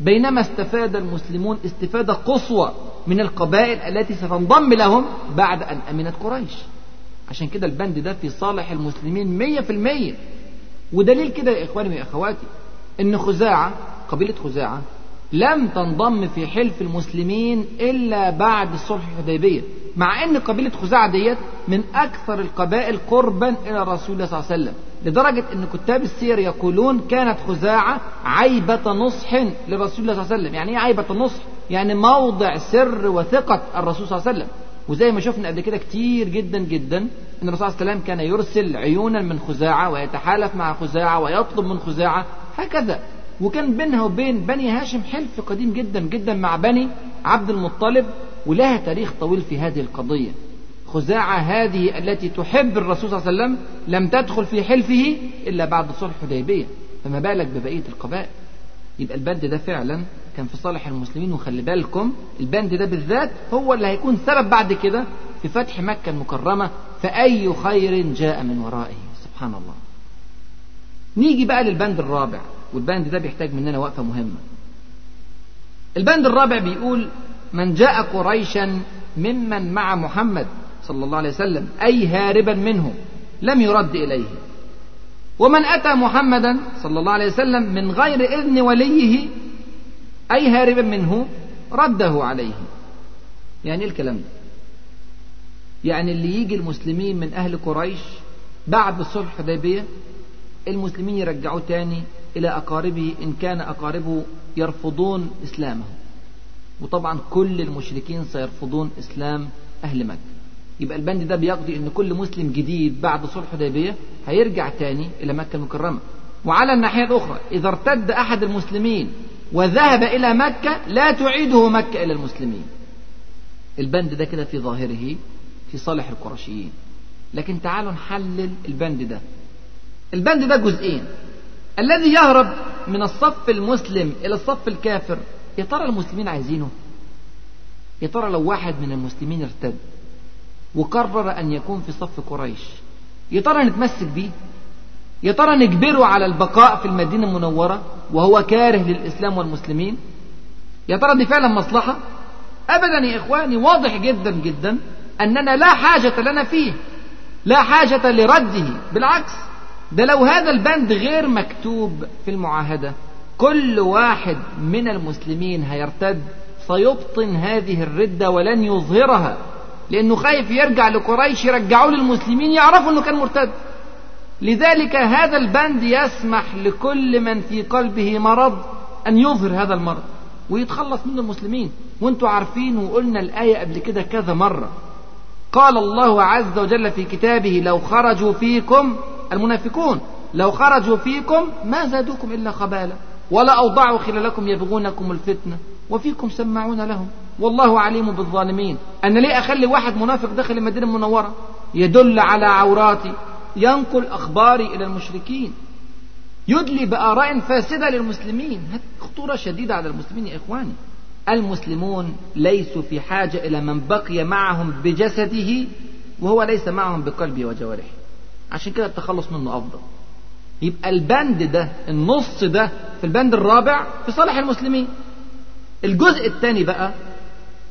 بينما استفاد المسلمون استفادة قصوى. من القبائل التي ستنضم لهم بعد أن أمنت قريش. عشان كده البند ده في صالح المسلمين مية في المية. ودليل كده يا إخواني وأخواتي إن خزاعة قبيلة خزاعة لم تنضم في حلف المسلمين إلا بعد صلح الحديبية مع أن قبيلة خزاعة ديت من أكثر القبائل قربا إلى رسول الله صلى الله عليه وسلم. لدرجة أن كتاب السير يقولون كانت خزاعة عيبة نصح لرسول الله صلى الله عليه وسلم. يعني إيه عيبة نصح؟ يعني موضع سر وثقة الرسول صلى الله عليه وسلم. وزي ما شفنا قبل كده كتير جدا جدا إن الرسول صلى الله عليه وسلم كان يرسل عيونا من خزاعة ويتحالف مع خزاعة ويطلب من خزاعة. هكذا. وكان بينها وبين بني هاشم حلف قديم جدا جدا مع بني عبد المطلب ولها تاريخ طويل في هذه القضية. خزاعة هذه التي تحب الرسول صلى الله عليه وسلم لم تدخل في حلفه إلا بعد صلح الحديبية فما بالك ببقية القبائل؟ يبقى البند ده فعلا كان في صالح المسلمين وخلي بالكم البند ده بالذات هو اللي هيكون سبب بعد كده في فتح مكة المكرمة فأي خير جاء من ورائه. سبحان الله. نيجي بقى للبند الرابع والبند ده بيحتاج مننا وقفة مهمة. البند الرابع بيقول من جاء قريشا ممن مع محمد صلى الله عليه وسلم أي هاربا منه لم يرد إليه. ومن أتى محمدا صلى الله عليه وسلم من غير إذن وليه أي هاربا منه رده عليه. يعني إيه الكلام ده؟ يعني اللي يجي المسلمين من أهل قريش بعد صلح الحديبية المسلمين يرجعوه تاني إلى أقاربه إن كان أقاربه يرفضون إسلامه. وطبعا كل المشركين سيرفضون إسلام أهل مكة. يبقى البند ده بيقضي إن كل مسلم جديد بعد صلح الحديبيه هيرجع تاني إلى مكة المكرمة. وعلى الناحية الأخرى إذا ارتد أحد المسلمين وذهب إلى مكة لا تعيده مكة إلى المسلمين. البند ده كده في ظاهره في صالح القرشيين. لكن تعالوا نحلل البند ده. البند ده جزئين. الذي يهرب من الصف المسلم إلى الصف الكافر. يا ترى المسلمين عايزينه؟ يا ترى لو واحد من المسلمين ارتد وقرر أن يكون في صف قريش. يا ترى نتمسك بيه؟ يا ترى نجبره على البقاء في المدينة المنورة وهو كاره للإسلام والمسلمين؟ يا ترى دي فعلا مصلحة؟ أبدا يا إخواني واضح جدا جدا أننا لا حاجة لنا فيه لا حاجة لرده. بالعكس ده لو هذا البند غير مكتوب في المعاهدة كل واحد من المسلمين هيرتد سيبطن هذه الردة ولن يظهرها. لأنه خايف يرجع لقريش يرجعوه للمسلمين يعرفوا أنه كان مرتد. لذلك هذا البند يسمح لكل من في قلبه مرض أن يظهر هذا المرض ويتخلص منه المسلمين. وانتوا عارفين وقلنا الآية قبل كده كذا مرة. قال الله عز وجل في كتابه لو خرجوا فيكم المنافقون. لو خرجوا فيكم ما زادوكم إلا خبالا. ولا أوضعوا خلالكم يبغونكم الفتنة. وفيكم سماعون لهم. والله عليم بالظالمين. أنا ليه أخلي واحد منافق داخل المدينة المنورة يدل على عوراتي؟ ينقل أخباري إلى المشركين. يدلي بآراء فاسدة للمسلمين. هذه خطورة شديدة على المسلمين يا إخواني. المسلمون ليسوا في حاجة إلى من بقي معهم بجسده وهو ليس معهم بقلبه وجوارحه. عشان كده التخلص منه أفضل. يبقى البند ده النص ده في البند الرابع في صالح المسلمين. الجزء الثاني بقى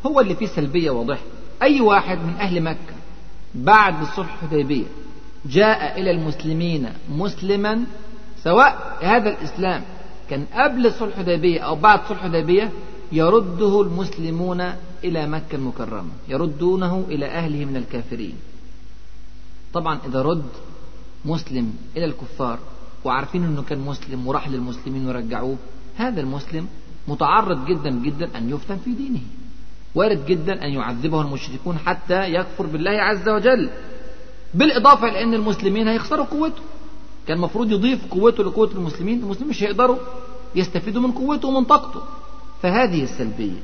هو اللي فيه سلبية واضحة. أي واحد من أهل مكة بعد صلح الحديبية جاء إلى المسلمين مسلما سواء هذا الإسلام كان قبل صلح الحديبية أو بعد صلح الحديبية يرده المسلمون إلى مكة المكرمة يردونه إلى أهله من الكافرين. طبعا إذا رد مسلم إلى الكفار وعارفين أنه كان مسلم وراح للمسلمين ورجعوه هذا المسلم متعرض جدا جدا أن يفتن في دينه. وارد جدا أن يعذبه المشركون حتى يكفر بالله عز وجل. بالإضافة إلى أن المسلمين هيخسروا قوته. كان المفروض يضيف قوته لقوة المسلمين المسلمين مش هيقدروا يستفيدوا من قوته ومن طاقته. فهذه السلبية.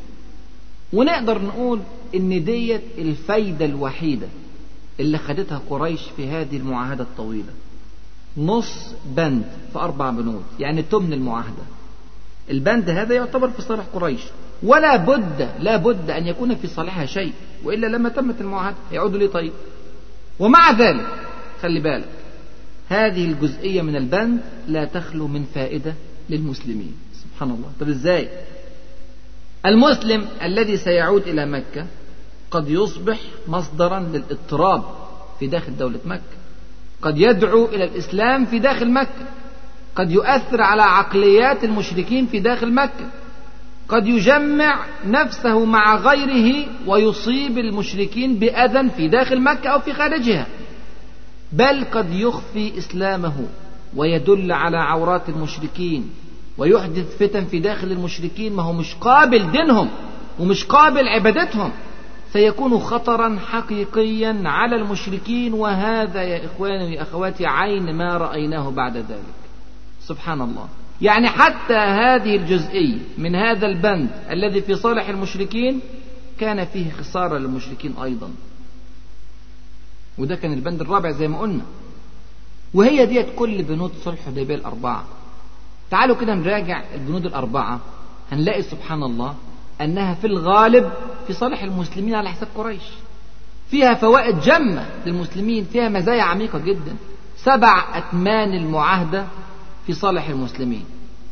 ونقدر نقول إن ديت الفايدة الوحيدة اللي خدتها قريش في هذه المعاهدة الطويلة. نص بند في أربع بنود يعني تمن المعاهدة. البند هذا يعتبر في صالح قريش. ولا بد لا بد أن يكون في صالحها شيء وإلا لما تمت المعاهدة يعودوا لي طيب ومع ذلك خلي بالك هذه الجزئية من البند لا تخلو من فائدة للمسلمين. سبحان الله. طب إزاي؟ المسلم الذي سيعود إلى مكة قد يصبح مصدرا للاضطراب في داخل دولة مكة. قد يدعو إلى الإسلام في داخل مكة. قد يؤثر على عقليات المشركين في داخل مكة. قد يجمع نفسه مع غيره ويصيب المشركين بأذى في داخل مكة أو في خارجها. بل قد يخفي إسلامه ويدل على عورات المشركين ويحدث فتن في داخل المشركين ما هو مش قابل دينهم ومش قابل عبادتهم. سيكون خطرا حقيقيا على المشركين وهذا يا إخواني ويا أخواتي عين ما رأيناه بعد ذلك. سبحان الله. يعني حتى هذه الجزئية من هذا البند الذي في صالح المشركين كان فيه خسارة للمشركين أيضا. وده كان البند الرابع زي ما قلنا. وهي ديت كل بنود صلح الحديبية الأربعة. تعالوا كده نراجع البنود الأربعة. هنلاقي سبحان الله أنها في الغالب في صالح المسلمين على حساب قريش. فيها فوائد جمة للمسلمين فيها مزايا عميقة جدا. سبع أتمان المعاهدة في صالح المسلمين.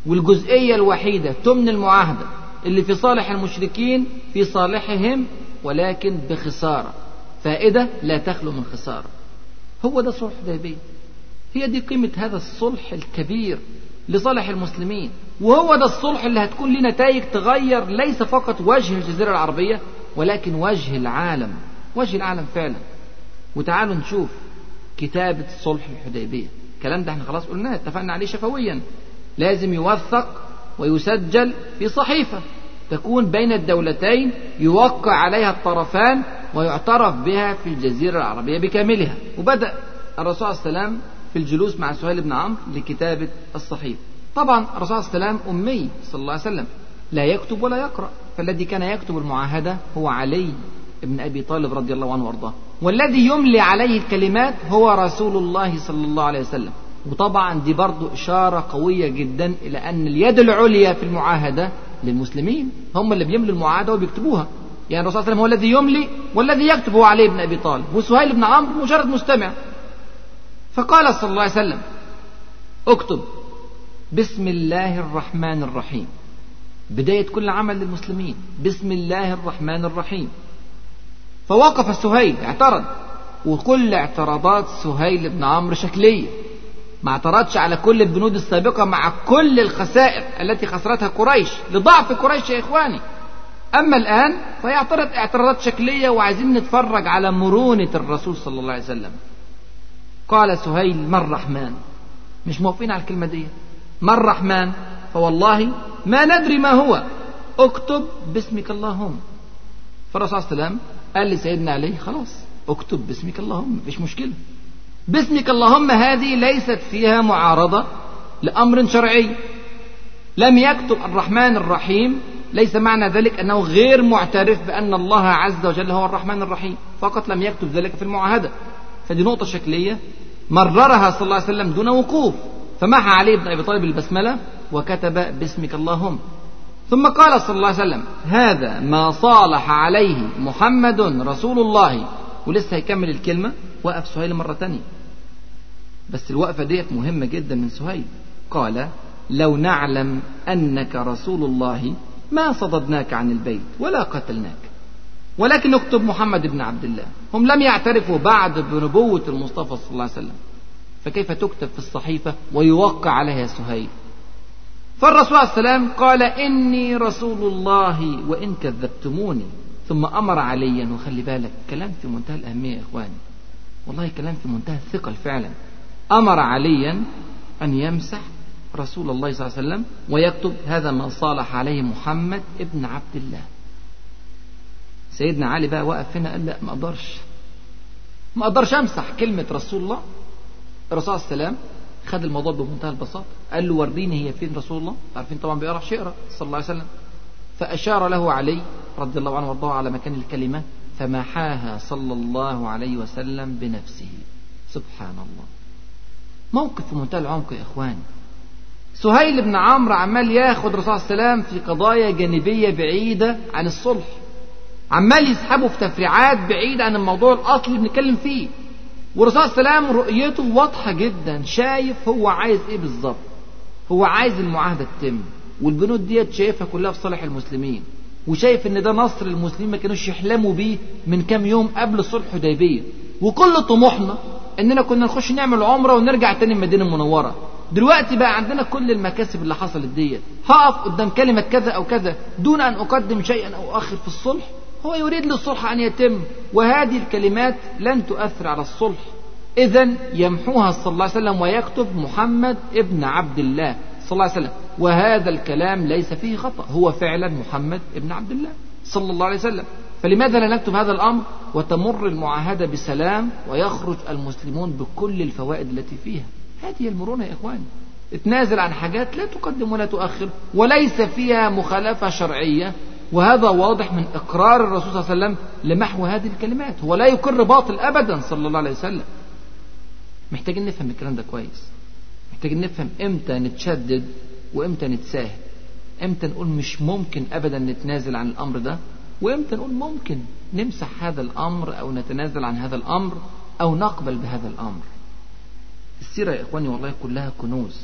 والجزئية الوحيدة تمن المعاهدة اللي في صالح المشركين في صالحهم ولكن بخسارة. فائدة لا تخلو من خسارة. هو ده صلح الحديبية هي دي قيمة هذا الصلح الكبير لصالح المسلمين. وهو ده الصلح اللي هتكون ليه نتائج تغير ليس فقط وجه الجزيرة العربية ولكن وجه العالم. وجه العالم فعلا. وتعالوا نشوف كتابة صلح الحديبية. الكلام ده إحنا خلاص قلناه اتفقنا عليه شفويا. لازم يوثق ويسجل في صحيفة. تكون بين الدولتين يوقع عليها الطرفان ويعترف بها في الجزيرة العربية بكاملها. وبدأ الرسول صلى الله عليه وسلم في الجلوس مع سهيل بن عمرو لكتابة الصحيفة. طبعا الرسول صلى الله عليه وسلم أمي صلى الله عليه وسلم. لا يكتب ولا يقرأ. فالذي كان يكتب المعاهدة هو علي بن أبي طالب رضي الله عنه وأرضاه. والذي يملي عليه الكلمات هو رسول الله صلى الله عليه وسلم. وطبعا دي برضو إشارة قوية جدا إلى أن اليد العليا في المعاهدة للمسلمين هم اللي بيملوا المعاهدة وبيكتبوها. يعني الرسول صلى الله عليه وسلم هو الذي يملي والذي يكتب هو علي بن أبي طالب. وسهيل بن عمرو مجرد مستمع. فقال صلى الله عليه وسلم اكتب بسم الله الرحمن الرحيم. بداية كل عمل للمسلمين. بسم الله الرحمن الرحيم. فوقف سهيل اعترض. وكل اعتراضات سهيل بن عمرو شكلية. ما اعترضش على كل البنود السابقة مع كل الخسائر التي خسرتها قريش لضعف قريش يا إخواني. أما الآن فيعترض اعتراضات شكلية وعايزين نتفرج على مرونة الرسول صلى الله عليه وسلم. قال سهيل ما الرحمن مش موافقين على الكلمة دي. ما الرحمن فوالله ما ندري ما هو. اكتب باسمك اللهم. فالرسول صلى الله عليه وسلم قال لسيدنا علي خلاص اكتب باسمك اللهم مفيش مشكلة. باسمك اللهم هذه ليست فيها معارضة لأمر شرعي. لم يكتب الرحمن الرحيم ليس معنى ذلك أنه غير معترف بأن الله عز وجل هو الرحمن الرحيم. فقط لم يكتب ذلك في المعاهدة. فدي نقطة شكلية. مررها صلى الله عليه وسلم دون وقوف. فمحى علي بن أبي طالب البسملة وكتب باسمك اللهم. ثم قال صلى الله عليه وسلم هذا ما صالح عليه محمد رسول الله. ولسه هيكمل الكلمة وقف سهيل مرة تانية. بس الوقفة ديت مهمة جدا من سهيل. قال لو نعلم أنك رسول الله ما صددناك عن البيت ولا قتلناك ولكن اكتب محمد بن عبد الله. هم لم يعترفوا بعد بنبوة المصطفى صلى الله عليه وسلم. فكيف تكتب في الصحيفة ويوقع عليها سهيل؟ فالرسول عليه السلام قال إني رسول الله وإن كذبتموني. ثم أمر عليا وخلي بالك. كلام في منتهى الأهمية يا إخواني. والله كلام في منتهى الثقل فعلا. أمر عليا أن يمسح رسول الله صلى الله عليه وسلم ويكتب هذا ما صالح عليه محمد ابن عبد الله. سيدنا علي بقى وقف هنا قال لا ما أقدرش. ما أقدرش أمسح كلمة رسول الله. الرسول عليه وسلم خد الموضوع بمنتهى البساطة. قال له وريني هي فين رسول الله. عارفين طبعا بيقرأ شعرة صلى الله عليه وسلم. فأشار له علي رضي الله عنه وارضاه على مكان الكلمة فمحاها صلى الله عليه وسلم بنفسه. سبحان الله. موقف في منتهى العمق يا إخواني سهيل بن عمرو عمال ياخد الرسول الله وسلم في قضايا جانبية بعيدة عن الصلح. عمال يسحبه في تفريعات بعيدة عن الموضوع الأصلي اللي بنتكلم فيه. والرسول عليه وسلم رؤيته واضحة جدا شايف هو عايز إيه بالظبط. هو عايز المعاهدة تتم والبنود ديت شايفها كلها في صالح المسلمين وشايف إن ده نصر المسلمين ما كانوش يحلموا بيه من كام يوم قبل صلح حديبية. وكل طموحنا إننا كنا نخش نعمل عمرة ونرجع تاني المدينة المنورة. دلوقتي بقى عندنا كل المكاسب اللي حصلت ديت. هقف قدام كلمة كذا أو كذا دون أن أقدم شيئا أو أخر في الصلح. هو يريد للصلح أن يتم وهذه الكلمات لن تؤثر على الصلح. اذا يمحوها صلى الله عليه وسلم ويكتب محمد ابن عبد الله صلى الله عليه وسلم. وهذا الكلام ليس فيه خطأ هو فعلا محمد ابن عبد الله صلى الله عليه وسلم. فلماذا لا نكتب هذا الأمر؟ وتمر المعاهدة بسلام ويخرج المسلمون بكل الفوائد التي فيها. هذه المرونة يا إخواني. اتنازل عن حاجات لا تقدم ولا تؤخر وليس فيها مخالفة شرعية. وهذا واضح من إقرار الرسول صلى الله عليه وسلم لمحو هذه الكلمات. هو لا يقر باطل أبدا صلى الله عليه وسلم. محتاجين نفهم الكلام ده كويس. محتاجين نفهم إمتى نتشدد وإمتى نتساهل. إمتى نقول مش ممكن ابدا نتنازل عن الأمر ده؟ وإمتى نقول ممكن نمسح هذا الأمر أو نتنازل عن هذا الأمر أو نقبل بهذا الأمر؟ السيرة يا إخواني والله كلها كنوز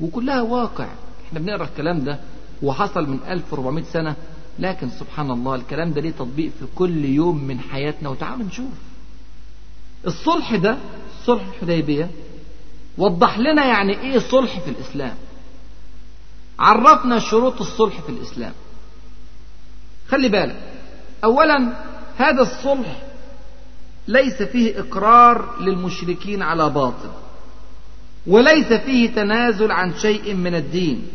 وكلها واقع. إحنا بنقرأ الكلام ده وحصل من 1400 سنة لكن سبحان الله الكلام ده ليه تطبيق في كل يوم من حياتنا؟ وتعالوا نشوف. الصلح ده صلح الحديبية وضح لنا يعني إيه صلح في الإسلام. عرفنا شروط الصلح في الإسلام. خلي بالك. اولا هذا الصلح ليس فيه إقرار للمشركين على باطل وليس فيه تنازل عن شيء من الدين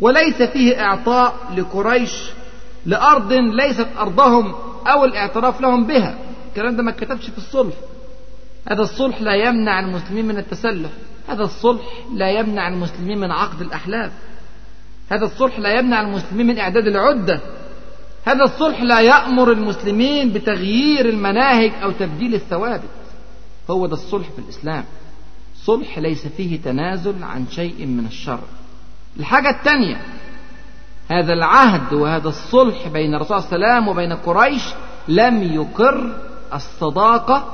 وليس فيه إعطاء لقريش لأرض ليست أرضهم أو الاعتراف لهم بها. الكلام ده ما اتكتبش في الصلح. هذا الصلح لا يمنع المسلمين من التسلح. هذا الصلح لا يمنع المسلمين من عقد الأحلاف هذا الصلح لا يمنع المسلمين من إعداد العدة. هذا الصلح لا يأمر المسلمين بتغيير المناهج أو تبديل الثوابت. هو ده الصلح في الإسلام. صلح ليس فيه تنازل عن شيء من الشر الحاجة الثانية هذا العهد وهذا الصلح بين الرسول صلى الله عليه وسلم وبين قريش لم يقر الصداقة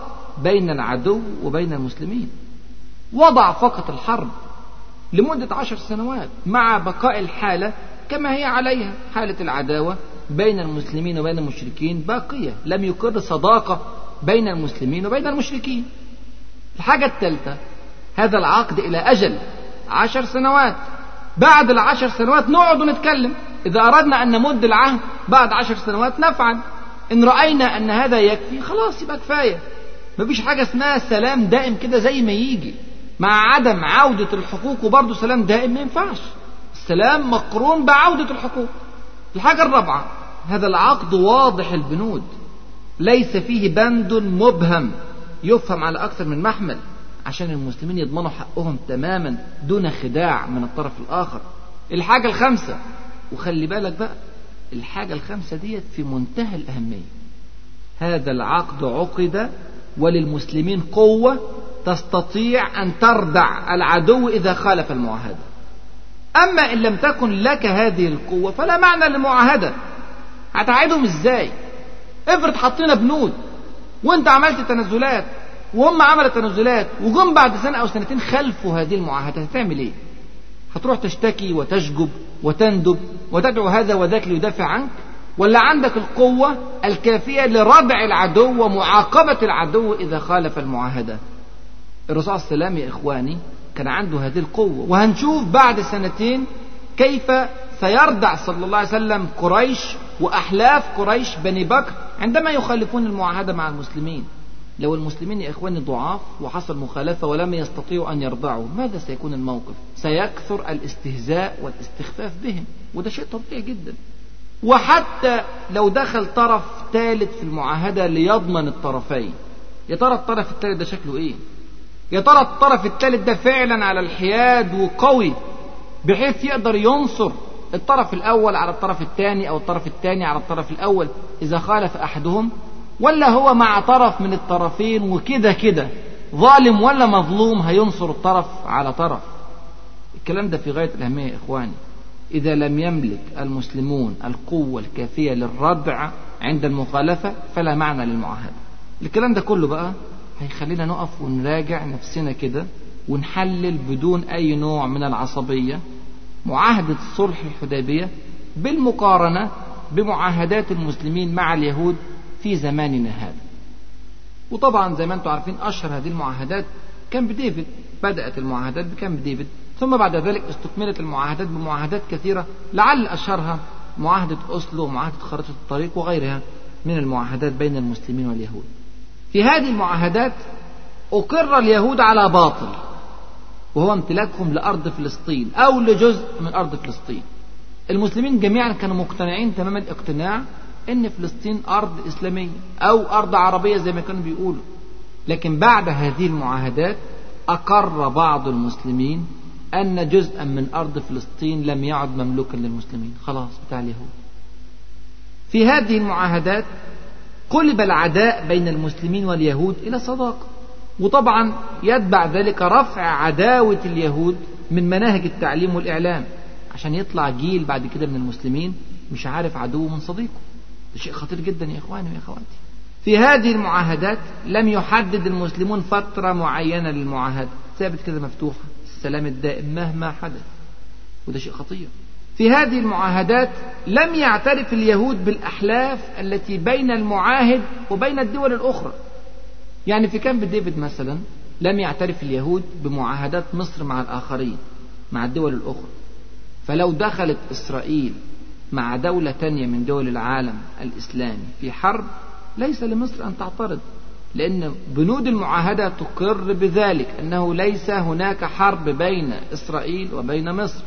بين العدو وبين المسلمين. وضع فقط الحرب لمدة عشر سنوات مع بقاء الحالة كما هي عليها حالة العداوة بين المسلمين وبين المشركين باقية. لم يقر صداقة بين المسلمين وبين المشركين. الحاجة الثالثة هذا العقد إلى أجل عشر سنوات. بعد العشر سنوات نقعد ونتكلم. إذا أردنا أن نمد العهد بعد عشر سنوات نفعل. إن رأينا أن هذا يكفي خلاص يبقى كفاية. مفيش حاجة اسمها سلام دائم كده زي ما يجي. مع عدم عودة الحقوق وبرضه سلام دائم ما ينفعش. السلام مقرون بعودة الحقوق. الحاجة الرابعة هذا العقد واضح البنود. ليس فيه بند مبهم. يفهم على أكثر من محمل. عشان المسلمين يضمنوا حقهم تماما دون خداع من الطرف الآخر. الحاجة الخامسة وخلي بالك بقى الحاجة الخامسة ديت في منتهى الأهمية. هذا العقد عقد وللمسلمين قوة تستطيع أن تردع العدو إذا خالف المعاهدة. أما إن لم تكن لك هذه القوة فلا معنى للمعاهدة. هتعيدهم إزاي؟ افرض حطينا بنود وانت عملت تنازلات وهم عملوا تنازلات وجم بعد سنة أو سنتين خلفوا هذه المعاهدة. هتعمل إيه؟ هتروح تشتكي وتشجب وتندب وتدعو هذا وذاك ليدافع عنك؟ ولا عندك القوة الكافية لردع العدو ومعاقبة العدو إذا خالف المعاهدة؟ الرسول عليه السلام يا إخواني كان عنده هذه القوة. وهنشوف بعد سنتين كيف سيردع صلى الله عليه وسلم قريش وأحلاف قريش بني بكر عندما يخالفون المعاهدة مع المسلمين. لو المسلمين يا إخواني ضعاف وحصل مخالفة ولم يستطيعوا أن يرضعوا ماذا سيكون الموقف؟ سيكثر الاستهزاء والاستخفاف بهم وده شيء طبيعي جدا. وحتى لو دخل طرف ثالث في المعاهدة ليضمن الطرفين. يا ترى الطرف الثالث ده شكله إيه؟ يا ترى الطرف الثالث ده فعلا على الحياد وقوي بحيث يقدر ينصر الطرف الأول على الطرف الثاني أو الطرف الثاني على الطرف الأول؟ إذا خالف أحدهم ولا هو مع طرف من الطرفين وكده كده. ظالم ولا مظلوم هينصر الطرف على طرف. الكلام ده في غاية الأهمية يا إخواني. إذا لم يملك المسلمون القوة الكافية للردع عند المخالفة فلا معنى للمعاهدة. الكلام ده كله بقى هيخلينا نقف ونراجع نفسنا كده ونحلل بدون أي نوع من العصبية معاهدة صلح الحديبية بالمقارنة بمعاهدات المسلمين مع اليهود في زماننا هذا. وطبعا زي ما أنتم عارفين أشهر هذه المعاهدات كامب ديفيد بدأت المعاهدات بكامب ديفيد ثم بعد ذلك استكملت المعاهدات بمعاهدات كثيرة لعل أشهرها معاهدة أوسلو ومعاهدة خريطة الطريق وغيرها من المعاهدات بين المسلمين واليهود. في هذه المعاهدات أقر اليهود على باطل وهو امتلاكهم لأرض فلسطين أو لجزء من أرض فلسطين. المسلمين جميعا كانوا مقتنعين تمام الاقتناع إن فلسطين أرض إسلامية أو أرض عربية زي ما كانوا بيقولوا. لكن بعد هذه المعاهدات أقر بعض المسلمين أن جزءا من أرض فلسطين لم يعد مملوكا للمسلمين. خلاص بتاع اليهود. في هذه المعاهدات قلب العداء بين المسلمين واليهود إلى صداقة. وطبعا يتبع ذلك رفع عداوة اليهود من مناهج التعليم والإعلام. عشان يطلع جيل بعد كده من المسلمين مش عارف عدوه من صديقه. ده شيء خطير جدا يا إخواني ويا أخواتي. في هذه المعاهدات لم يحدد المسلمون فترة معينة للمعاهدة. ثابت كده مفتوحة. السلام الدائم مهما حدث. وده شيء خطير. في هذه المعاهدات لم يعترف اليهود بالأحلاف التي بين المعاهد وبين الدول الأخرى. يعني في كامب ديفيد مثلا لم يعترف اليهود بمعاهدات مصر مع الآخرين مع الدول الأخرى. فلو دخلت إسرائيل مع دولة تانية من دول العالم الإسلامي في حرب ليس لمصر أن تعترض لأن بنود المعاهدة تقر بذلك أنه ليس هناك حرب بين إسرائيل وبين مصر.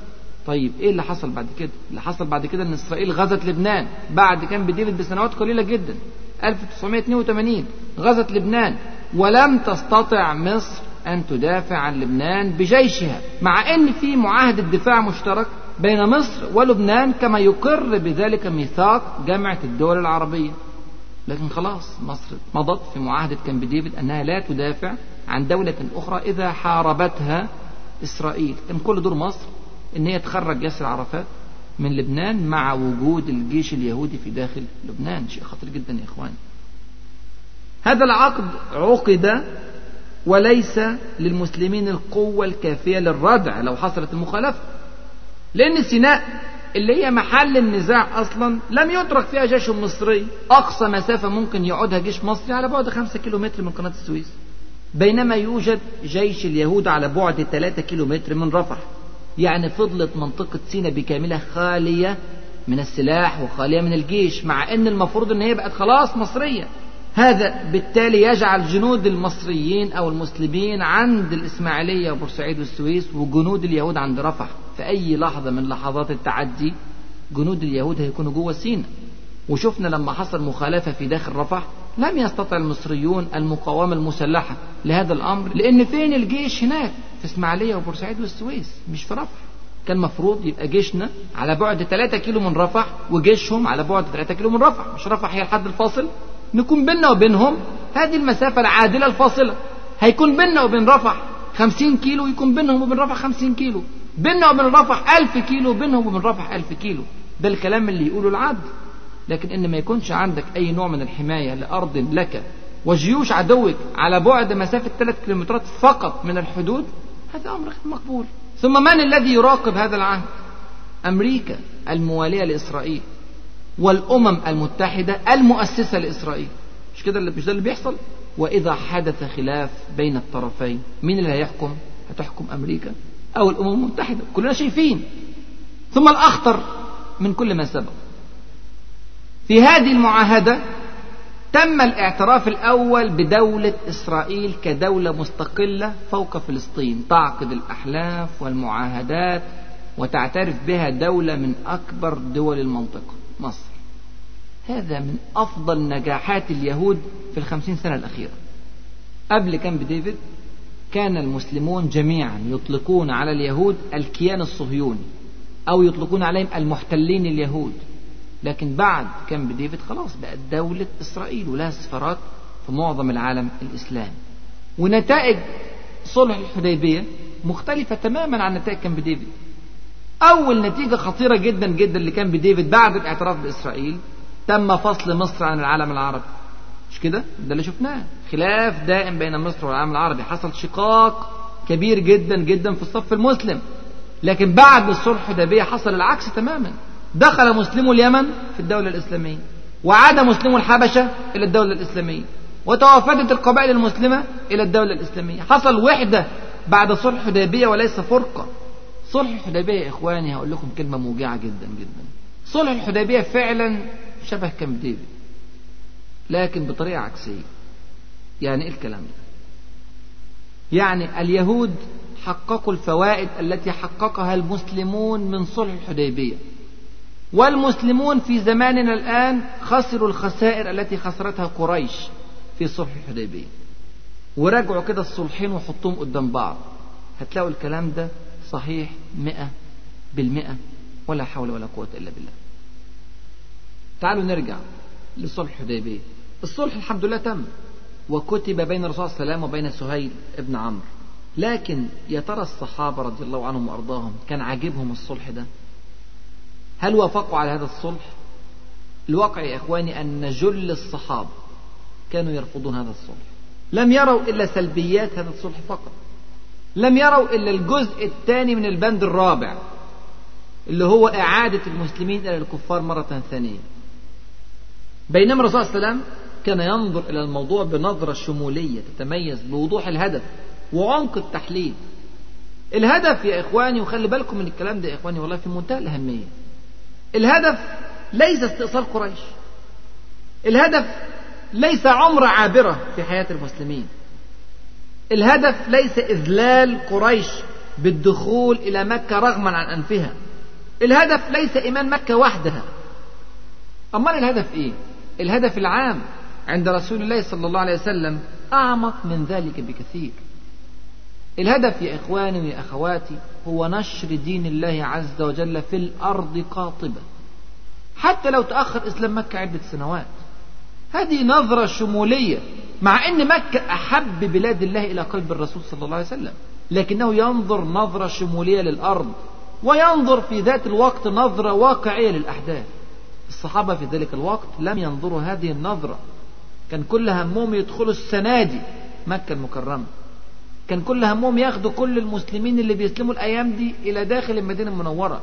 طيب إيه اللي حصل بعد كده؟ اللي حصل بعد كده أن إسرائيل غزت لبنان بعد كان بديفيد بسنوات قليلة جدا 1982 غزت لبنان. ولم تستطع مصر أن تدافع عن لبنان بجيشها مع أن في معاهدة دفاع مشترك بين مصر ولبنان كما يقر بذلك ميثاق جامعة الدول العربية. لكن خلاص مصر مضت في معاهدة كامب ديفيد أنها لا تدافع عن دولة أخرى إذا حاربتها إسرائيل. كان كل دور مصر أن هي تخرج ياسر عرفات من لبنان مع وجود الجيش اليهودي في داخل لبنان. شيء خطير جدا يا إخوان. هذا العقد عقد وليس للمسلمين القوة الكافية للردع لو حصلت المخالفة. لأن سيناء اللي هي محل النزاع أصلا لم يترك فيها جيش مصري. أقصى مسافة ممكن يقعدها جيش مصري على بعد خمسة كيلومتر من قناة السويس. بينما يوجد جيش اليهود على بعد ثلاثة كيلومتر من رفح. يعني فضلت منطقة سيناء بكاملها خالية من السلاح وخالية من الجيش مع إن المفروض إن هي بقت خلاص مصرية. هذا بالتالي يجعل جنود المصريين أو المسلمين عند الإسماعيلية وبورسعيد والسويس وجنود اليهود عند رفح. في أي لحظة من لحظات التعدي جنود اليهود هيكونوا جوه سينا وشفنا لما حصل مخالفة في داخل رفح لم يستطع المصريون المقاومة المسلحة لهذا الأمر لأن فين الجيش هناك؟ في إسماعيلية وبورسعيد والسويس مش في رفح. كان مفروض يبقى جيشنا على بعد 3 كيلو من رفح وجيشهم على بعد 3 كيلو من رفح. مش رفح هي الحد الفاصل؟ نكون بيننا وبينهم هذه المسافة العادلة الفاصلة. هيكون بيننا وبين رفح 50 كيلو يكون بينهم وبين رفح 50 كيلو. بيننا وبين رفح 1000 كيلو بينهم وبين رفح 1000 كيلو. ده الكلام اللي يقوله العبد. لكن إن ما يكونش عندك أي نوع من الحماية لأرض لك وجيوش عدوك على بعد مسافة 3 كيلومترات فقط من الحدود هذا أمر غير مقبول. ثم من الذي يراقب هذا العهد؟ أمريكا الموالية لإسرائيل والأمم المتحدة المؤسسة لإسرائيل. مش كده مش ده اللي بيحصل؟ وإذا حدث خلاف بين الطرفين مين اللي هيحكم؟ هتحكم أمريكا؟ أو الأمم المتحدة كلنا شايفين. ثم الأخطر من كل ما سبق. في هذه المعاهدة تم الاعتراف الأول بدولة إسرائيل كدولة مستقلة فوق فلسطين تعقد الأحلاف والمعاهدات وتعترف بها دولة من أكبر دول المنطقة مصر. هذا من أفضل نجاحات اليهود في الخمسين سنة الأخيرة. قبل كامب ديفيد كان المسلمون جميعا يطلقون على اليهود الكيان الصهيوني أو يطلقون عليهم المحتلين اليهود. لكن بعد كامب ديفيد خلاص بقت دولة إسرائيل ولها سفارات في معظم العالم الإسلامي. ونتائج صلح الحديبية مختلفة تماما عن نتائج كامب ديفيد أول نتيجة خطيرة جدا جدا لكامب ديفيد بعد الاعتراف بإسرائيل تم فصل مصر عن العالم العربي. مش كده؟ ده اللي شفناه. خلاف دائم بين مصر والعالم العربي. حصل شقاق كبير جدا جدا في الصف المسلم. لكن بعد الصلح الحديبية حصل العكس تماما. دخل مسلمو اليمن في الدولة الإسلامية. وعاد مسلمو الحبشة إلى الدولة الإسلامية. وتوافدت القبائل المسلمة إلى الدولة الإسلامية. حصل وحدة بعد صلح الحديبية وليس فرقة. صلح الحديبية يا إخواني هقول لكم كلمة موجعة جدا جدا. صلح الحديبية فعلا شبه كامب ديفيد. لكن بطريقة عكسية. يعني إيه الكلام ده؟ يعني اليهود حققوا الفوائد التي حققها المسلمون من صلح الحديبية. والمسلمون في زماننا الآن خسروا الخسائر التي خسرتها قريش في صلح الحديبية. وراجعوا كده الصلحين وحطوهم قدام بعض. هتلاقوا الكلام ده صحيح مئة بالمئة ولا حول ولا قوة إلا بالله. تعالوا نرجع لصلح الحديبية. الصلح الحمد لله تم. وكتب بين الرسول صلى الله عليه وسلم وبين سهيل ابن عمرو. لكن يا ترى الصحابة رضي الله عنهم وأرضاهم كان عاجبهم الصلح ده؟ هل وافقوا على هذا الصلح؟ الواقع يا إخواني أن جل الصحابة كانوا يرفضون هذا الصلح. لم يروا إلا سلبيات هذا الصلح فقط. لم يروا إلا الجزء الثاني من البند الرابع اللي هو إعادة المسلمين إلى الكفار مرة ثانية. بينما الرسول صلى الله عليه وسلم كان ينظر إلى الموضوع بنظرة شمولية تتميز بوضوح الهدف وعمق التحليل. الهدف يا إخواني وخلي بالكم من الكلام ده يا إخواني والله في منتهى الأهمية. الهدف ليس استئصال قريش. الهدف ليس عمرة عابرة في حياة المسلمين. الهدف ليس إذلال قريش بالدخول إلى مكة رغما عن أنفها. الهدف ليس إيمان مكة وحدها. أمال الهدف إيه؟ الهدف العام. عند رسول الله صلى الله عليه وسلم أعمق من ذلك بكثير. الهدف يا إخواني ويا أخواتي هو نشر دين الله عز وجل في الأرض قاطبة. حتى لو تأخر إسلام مكة عدة سنوات. هذه نظرة شمولية مع أن مكة أحب بلاد الله إلى قلب الرسول صلى الله عليه وسلم. لكنه ينظر نظرة شمولية للأرض وينظر في ذات الوقت نظرة واقعية للأحداث. الصحابة في ذلك الوقت لم ينظروا هذه النظرة. كان كل همهم يدخلوا السنة دي مكة المكرمة. كان كل همهم ياخدوا كل المسلمين اللي بيسلموا الأيام دي إلى داخل المدينة المنورة.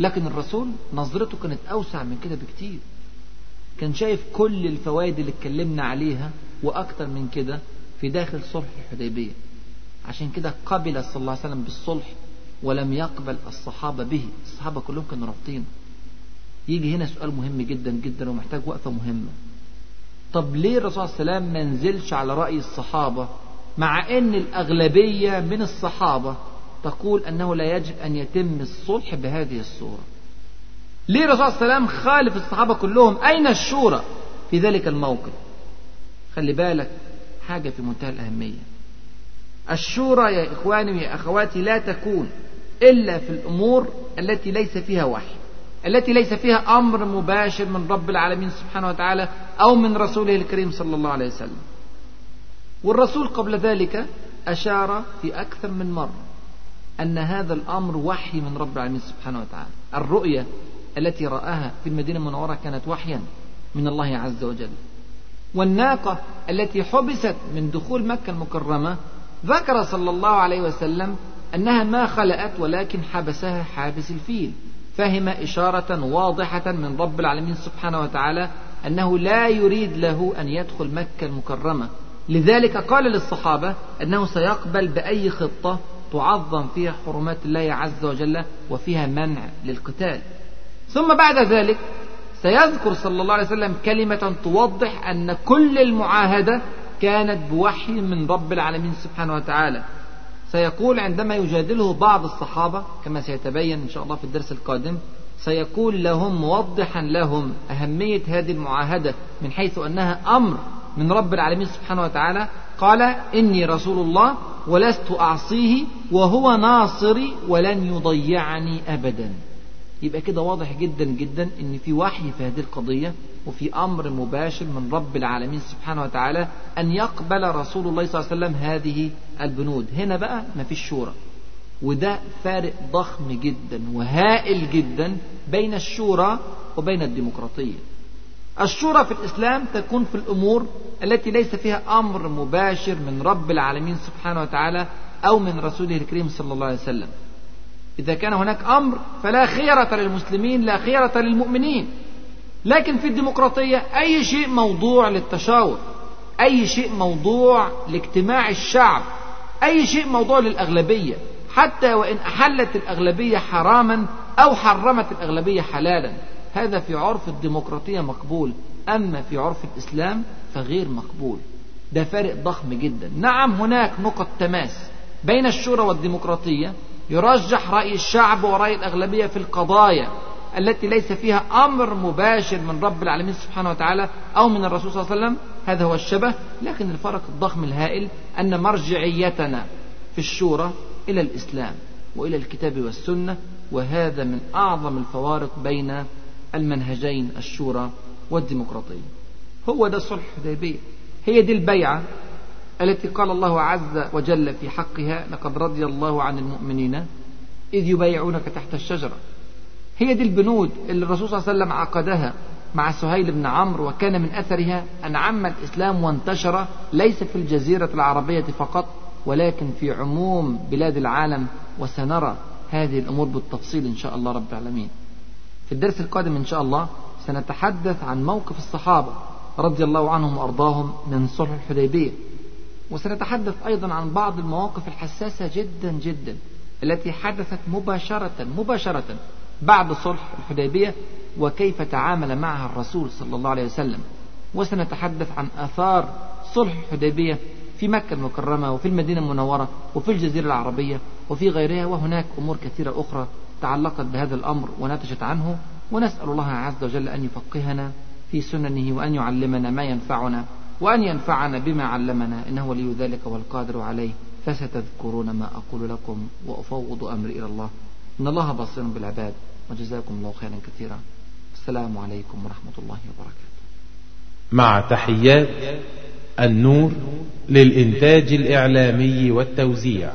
لكن الرسول نظرته كانت أوسع من كده بكتير. كان شايف كل الفوائد اللي اتكلمنا عليها وأكتر من كده في داخل صلح الحديبية. عشان كده قبل صلى الله عليه وسلم بالصلح ولم يقبل الصحابة به. الصحابة كلهم كانوا رافضين يجي هنا سؤال مهم جدا جدا ومحتاج وقفة مهمة. طب ليه الرسول صلى الله عليه وسلم ما نزلش على رأي الصحابة مع أن الأغلبية من الصحابة تقول أنه لا يجب أن يتم الصلح بهذه الصورة؟ ليه الرسول صلى الله عليه وسلم خالف الصحابة كلهم؟ أين الشورى في ذلك الموقف؟ خلي بالك حاجة في منتهى الأهمية. الشورى يا إخواني ويا أخواتي لا تكون إلا في الأمور التي ليس فيها وحي. التي ليس فيها أمر مباشر من رب العالمين سبحانه وتعالى أو من رسوله الكريم صلى الله عليه وسلم. والرسول قبل ذلك أشار في أكثر من مرة أن هذا الأمر وحي من رب العالمين سبحانه وتعالى. الرؤية التي رآها في المدينة المنورة كانت وحيا من الله عز وجل. والناقة التي حبست من دخول مكة المكرمة ذكر صلى الله عليه وسلم أنها ما خلأت ولكن حبسها حابس الفيل. فهم إشارة واضحة من رب العالمين سبحانه وتعالى أنه لا يريد له أن يدخل مكة المكرمة. لذلك قال للصحابة أنه سيقبل بأي خطة تعظم فيها حرمات الله عز وجل وفيها منع للقتال. ثم بعد ذلك سيذكر صلى الله عليه وسلم كلمة توضح أن كل المعاهدة كانت بوحي من رب العالمين سبحانه وتعالى. سيقول عندما يجادله بعض الصحابة كما سيتبين إن شاء الله في الدرس القادم سيقول لهم موضحا لهم أهمية هذه المعاهدة من حيث أنها أمر من رب العالمين سبحانه وتعالى. قال إني رسول الله ولست أعصيه وهو ناصري ولن يضيعني أبدا. يبقى كده واضح جدا جدا إن في وحي في هذه القضية وفي أمر مباشر من رب العالمين سبحانه وتعالى أن يقبل رسول الله صلى الله عليه وسلم هذه البنود. هنا بقى ما فيش شورى. وده فارق ضخم جدا وهائل جدا بين الشورى وبين الديمقراطية. الشورى في الإسلام تكون في الأمور التي ليس فيها أمر مباشر من رب العالمين سبحانه وتعالى أو من رسوله الكريم صلى الله عليه وسلم. إذا كان هناك أمر فلا خيرة للمسلمين لا خيرة للمؤمنين. لكن في الديمقراطية أي شيء موضوع للتشاور أي شيء موضوع لاجتماع الشعب أي شيء موضوع للأغلبية. حتى وإن أحلت الأغلبية حراما أو حرمت الأغلبية حلالا. هذا في عرف الديمقراطية مقبول. أما في عرف الإسلام فغير مقبول. ده فارق ضخم جدا. نعم هناك نقط تماس بين الشورى والديمقراطية. يرجح رأي الشعب ورأي الأغلبية في القضايا التي ليس فيها أمر مباشر من رب العالمين سبحانه وتعالى أو من الرسول صلى الله عليه وسلم. هذا هو الشبه لكن الفرق الضخم الهائل أن مرجعيتنا في الشورى إلى الإسلام وإلى الكتاب والسنة وهذا من أعظم الفوارق بين المنهجين الشورى والديمقراطية. هو ده صلح الحديبية هي دي البيعة التي قال الله عز وجل في حقها لقد رضي الله عن المؤمنين إذ يبايعونك تحت الشجرة. هي دي البنود اللي الرسول صلى الله عليه وسلم عقدها مع سهيل بن عمرو وكان من أثرها أن عم الإسلام وانتشر ليس في الجزيرة العربية فقط ولكن في عموم بلاد العالم وسنرى هذه الأمور بالتفصيل إن شاء الله رب العالمين. في الدرس القادم إن شاء الله سنتحدث عن موقف الصحابة رضي الله عنهم وأرضاهم من صلح الحديبية. وسنتحدث أيضا عن بعض المواقف الحساسة جدا جدا التي حدثت مباشرة مباشرة بعد صلح الحديبية وكيف تعامل معها الرسول صلى الله عليه وسلم. وسنتحدث عن آثار صلح الحديبية في مكة المكرمة وفي المدينة المنورة وفي الجزيرة العربية وفي غيرها وهناك أمور كثيرة أخرى تعلقت بهذا الأمر ونتجت عنه. ونسأل الله عز وجل أن يفقهنا في سننه وأن يعلمنا ما ينفعنا وأن ينفعنا بما علمنا إنه ولي ذلك والقادر عليه فستذكرون ما أقول لكم وأفوض أمري إلى الله. إن الله بصير بالعباد وجزاكم الله خيرا كثيرا. السلام عليكم ورحمة الله وبركاته. مع تحيات النور للإنتاج الإعلامي والتوزيع.